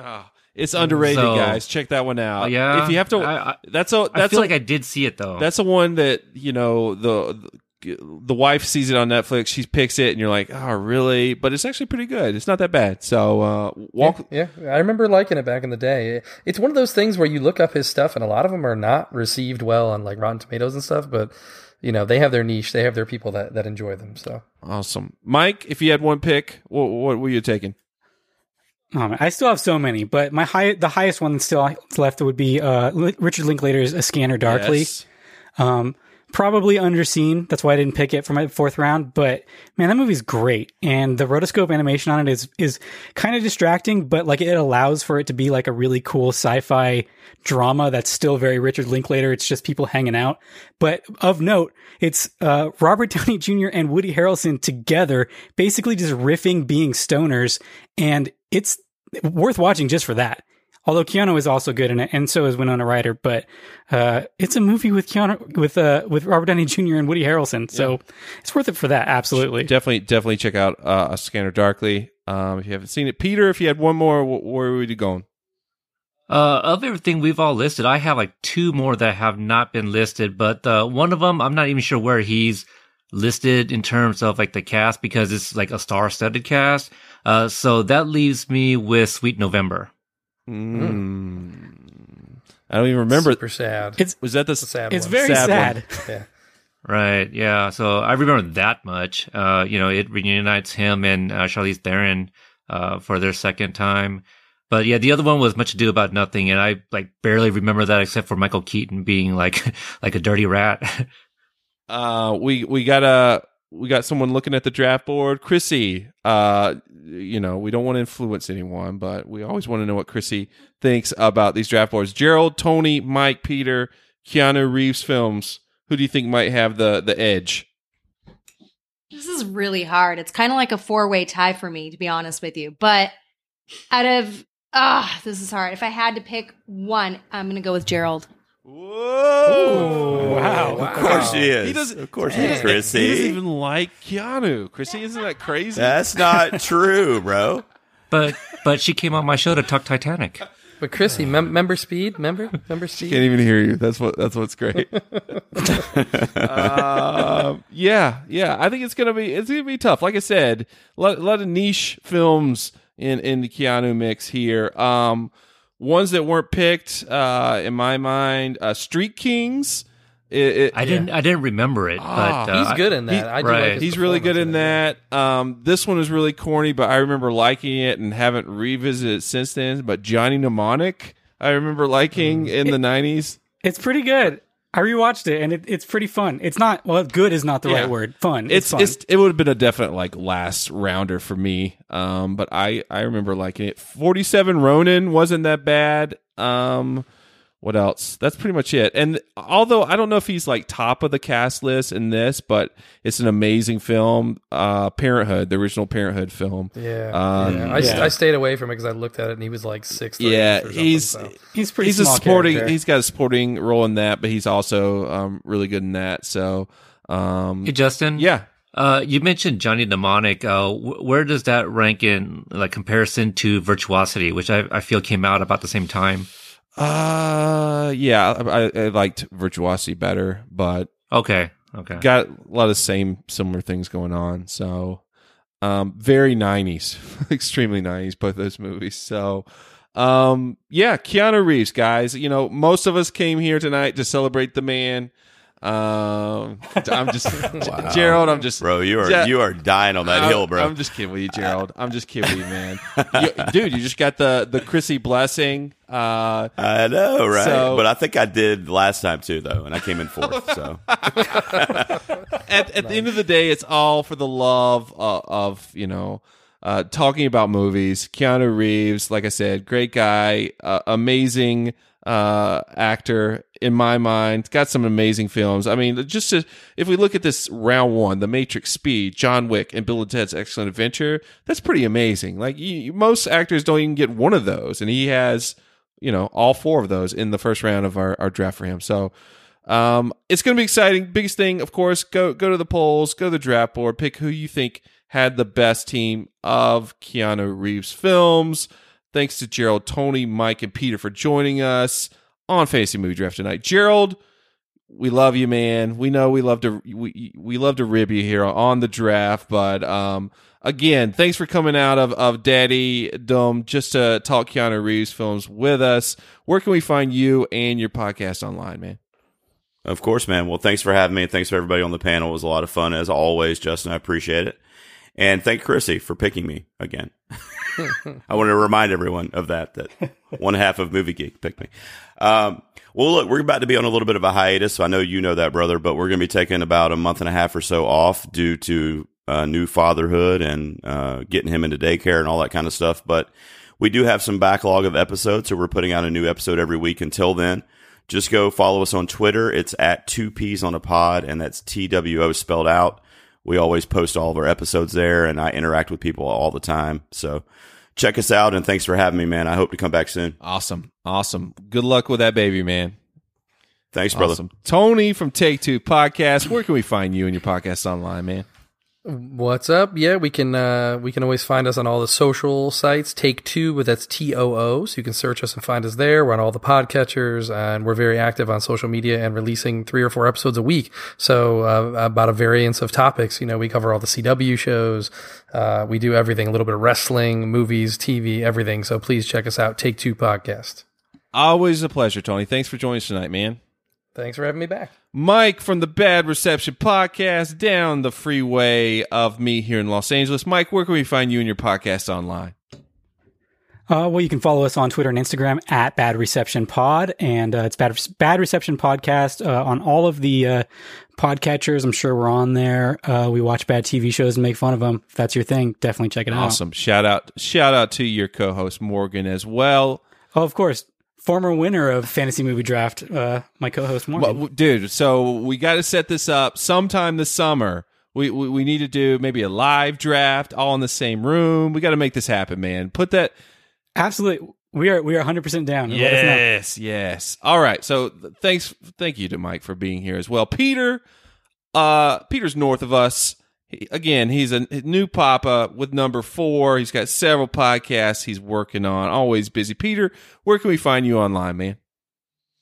It's underrated, So- guys. Check that one out. Yeah? if you have to, I- I- that's a I that's feel a, like I did see it though. that's the one that you know the, the the wife sees it on Netflix, she picks it, and you're like, oh, really? But it's actually pretty good. It's not that bad. So uh, walk. Yeah, yeah, I remember liking it back in the day. It's one of those things where you look up his stuff, and a lot of them are not received well on like Rotten Tomatoes and stuff. But you know, they have their niche. They have their people that that enjoy them. So awesome, Mike. If you had one pick, what, what were you taking? Man, I still have so many, but my high, the highest one still left would be uh, Richard Linklater's A Scanner Darkly. Yes. Um, probably underseen. That's why I didn't pick it for my fourth round. But man, that movie's great, and the rotoscope animation on it is is kind of distracting, but like it allows for it to be like a really cool sci-fi drama that's still very Richard Linklater. It's just people hanging out. But of note, it's uh, Robert Downey Jr. and Woody Harrelson together, basically just riffing being stoners, and it's worth watching just for that. Although Keanu is also good in it, and so is Winona Ryder, but uh, it's a movie with Keanu with uh, with Robert Downey Jr. and Woody Harrelson, so yeah. it's worth it for that. Absolutely, definitely, definitely check out uh, A Scanner Darkly um, if you haven't seen it. Peter, if you had one more, where would you going? Uh, of everything we've all listed, I have like two more that have not been listed, but uh, one of them I'm not even sure where he's listed in terms of like the cast because it's like a star-studded cast. Uh, so that leaves me with Sweet November. Mm. I don't even remember. Super sad. It's was that the it's sad. It's one. very sad. sad. yeah. Right. Yeah. So I remember that much. Uh, you know, it reunites him and uh, Charlize Theron uh, for their second time. But yeah, the other one was Much Ado About Nothing, and I like barely remember that except for Michael Keaton being like like a dirty rat. uh, we we got a we got someone looking at the draft board. Chrissy, uh, you know, we don't want to influence anyone, but we always want to know what Chrissy thinks about these draft boards. Gerald, Tony, Mike, Peter, Keanu Reeves films. Who do you think might have the the edge? This is really hard. It's kind of like a four way tie for me, to be honest with you. But out of ah, this is hard. If I had to pick one, I'm going to go with Gerald. Whoa! wow! Of course she is. He doesn't. Of course, he she doesn't, Chrissy. He doesn't even like Keanu. Chrissy, isn't that crazy? That's not true, bro. but but she came on my show to talk Titanic. But Chrissy, mem- member speed, member member speed. Can't even hear you. That's what. That's what's great. uh, yeah, yeah. I think it's gonna be. It's gonna be tough. Like I said, a lot, a lot of niche films in in the Keanu mix here. Um, ones that weren't picked, uh, in my mind, uh, Street Kings. It, it, I didn't. I didn't remember it, Ah. but uh, He's good in that. He- I do right. like He's really good in performance that. Um, this one is really corny, but I remember liking it and haven't revisited it since then. But Johnny Mnemonic, I remember liking in the nineties. It's pretty good. I rewatched it and it, it's pretty fun. It's not well, good is not the Yeah. right word. Fun. It's It's, fun. it's it would have been a definite like last rounder for me. Um, but I I remember liking it. Forty seven Ronin wasn't that bad. Um, what else? That's pretty much it. And although I don't know if he's like top of the cast list in this, but it's an amazing film. Uh, Parenthood, the original Parenthood film. Yeah, Um, yeah. I, yeah. I stayed away from it because I looked at it and he was like sixth. or Yeah, eighth or something, he's so. he's pretty he's a small supporting. character. He's got a supporting role in that, but he's also um, really good in that. So, um, Hey, Justin. yeah, Uh, you mentioned Johnny Mnemonic. Uh, wh- where does that rank in like comparison to Virtuosity, which I, I feel came out about the same time? Uh, yeah, I, I liked Virtuosity better, but Okay. Okay. got a lot of same similar things going on. So, um, very nineties, extremely nineties, both those movies. So, um, yeah, Keanu Reeves, guys. You know, most of us came here tonight to celebrate the man. Um, I'm just Gerald. I'm just Bro, you are Ja- you are dying on that I'm- hill, bro. I'm just kidding with you, Gerald. I'm just kidding with you, man. You- dude, you just got the the Chrissy blessing. Uh, I know, right? So- but I think I did last time too, though, and I came in fourth. so at, at the end of the day, it's all for the love of, of you know, uh, talking about movies. Keanu Reeves, like I said, great guy, uh, amazing uh, actor in my mind. Got some amazing films. I mean, just to, if we look at this round one, The Matrix, Speed, John Wick, and Bill and Ted's Excellent Adventure, that's pretty amazing. Like you, most actors don't even get one of those, and he has you know all four of those in the first round of our, our draft for him. So. Um, it's going to be exciting. Biggest thing, of course, go go to the polls, go to the draft board, pick who you think had the best team of Keanu Reeves films. Thanks to Gerald, Tony, Mike, and Peter for joining us on Fantasy Movie Draft tonight. Gerald, we love you, man. We know we love to we we love to rib you here on the draft, but um, again, thanks for coming out of of Daddy Dome just to talk Keanu Reeves films with us. Where can we find you and your podcast online, man? Of course, man. Well, thanks for having me. Thanks for everybody on the panel. It was a lot of fun as always, Justin. I appreciate it. And thank Chrissy for picking me again. I want to remind everyone of that, that one half of Movie Geek picked me. Um, well, look, we're about to be on a little bit of a hiatus. So I know you know that, brother, but we're going to be taking about a month and a half or so off due to uh, new fatherhood and uh, getting him into daycare and all that kind of stuff. But we do have some backlog of episodes, so we're putting out a new episode every week until then. Just go follow us on Twitter. It's at two P's on a pod, and that's T W O spelled out. We always post all of our episodes there, and I interact with people all the time. So check us out, and thanks for having me, man. I hope to come back soon. Awesome. Awesome. Good luck with that baby, man. Thanks, brother. Awesome. Tony from Take Two Podcast. Where can we find you and your podcast online, man? What's up? Yeah, we can uh, we can always find us on all the social sites. Take two, but that's T O O. So you can search us and find us there. We're on all the podcatchers, and we're very active on social media and releasing three or four episodes a week. So uh, about a variance of topics. You know, we cover all the CW shows. Uh, we do everything, a little bit of wrestling, movies, TV, everything. So please check us out. Take two podcast. Always a pleasure, Tony. Thanks for joining us tonight, man. Thanks for having me back. Mike from the Bad Reception Podcast down the freeway of me here in Los Angeles. Mike, where can we find you and your podcast online? Uh, well, you can follow us on Twitter and Instagram at Bad Reception Pod, and uh, it's Bad Bad Reception Podcast uh, on all of the uh, podcatchers. I'm sure we're on there. Uh, we watch bad TV shows and make fun of them. If that's your thing, definitely check it out. Awesome. Shout out, shout out to your co-host Morgan as well. Oh, of course, former winner of fantasy movie draft, uh, my co-host Morgan. Well, dude, so we got to set this up sometime this summer. We, we we need to do maybe a live draft, all in the same room. We got to make this happen, man. Put that. Absolutely, we are we are 100 percent down. Yes, yes. All right. So thanks, thank you to Mike for being here as well. Peter, uh, Peter's north of us. He, again, he's a new papa with number four. He's got several podcasts he's working on. Always busy. Peter, where can we find you online, man?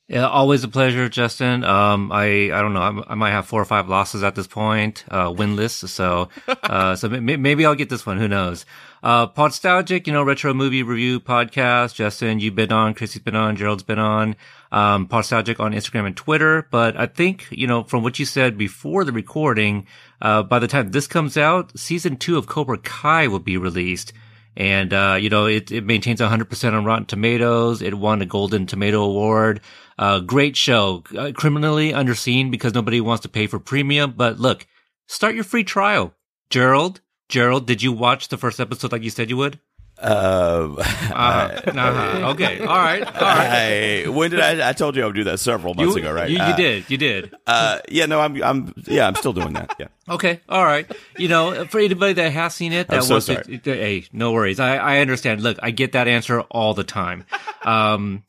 Yeah, always a pleasure, Justin. Um, I I don't know. I, I might have four or five losses at this point, uh, winless. So, uh, so maybe I'll get this one. Who knows? Uh, Podstalgic, you know, retro movie review podcast. Justin, you've been on. Chrissy's been on. Gerald's been on. Um, Podstalgic on Instagram and Twitter. But I think you know from what you said before the recording, uh, by the time this comes out, season two of Cobra Kai will be released. And, uh, you know, it, it maintains 100% on Rotten Tomatoes. It won a Golden Tomato Award. Uh, great show. Uh, criminally underseen because nobody wants to pay for premium. But look, start your free trial. Gerald, Gerald, did you watch the first episode like you said you would? Uh, Uh-huh. Uh-huh. Okay. All right. All right. I, when did I? I told you I would do that several months You- ago, right? you- you Uh, did. You did. Uh, yeah, no, I'm, I'm, yeah, I'm still doing that. Yeah. Okay, all right. You know, for anybody that has seen it, that I'm so wants sorry. to, hey, no worries. I, I understand. Look, I get that answer all the time. Um,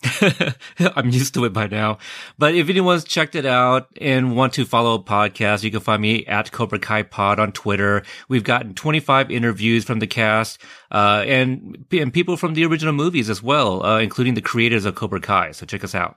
I'm used to it by now. But if anyone's checked it out and want to follow a podcast, you can find me at Cobra Kai Pod on Twitter. We've gotten 25 interviews from the cast, uh, and, and people from the original movies as well, uh, including the creators of Cobra Kai. So check us out.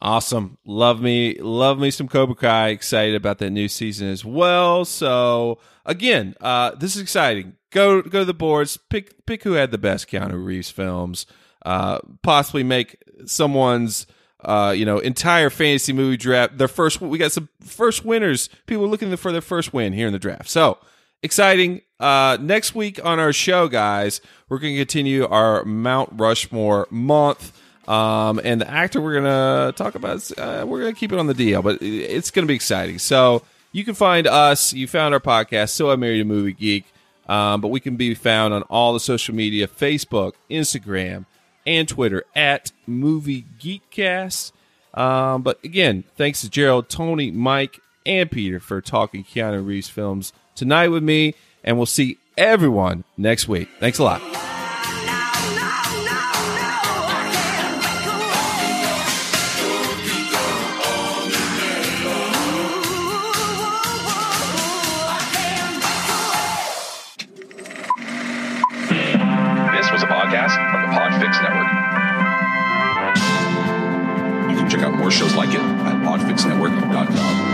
Awesome. Love me, love me some Cobra Kai. Excited about that new season as well. So again, uh, this is exciting. Go go to the boards. Pick pick who had the best Keanu Reeves films. Uh, possibly make someone's uh, you know entire fantasy movie draft their first. We got some first winners. People looking for their first win here in the draft. So exciting. Uh, next week on our show, guys, we're going to continue our Mount Rushmore month. Um, and the actor we're gonna talk about, uh, we're gonna keep it on the DL, but it's gonna be exciting. So you can find us. You found our podcast. So I married a movie geek. Um, but we can be found on all the social media: Facebook, Instagram, and Twitter at Movie Geekcast. Um, but again, thanks to Gerald, Tony, Mike, and Peter for talking Keanu Reeves films tonight with me, and we'll see everyone next week. Thanks a lot. This was a podcast from the Podfix Network. You can check out more shows like it at podfixnetwork.com.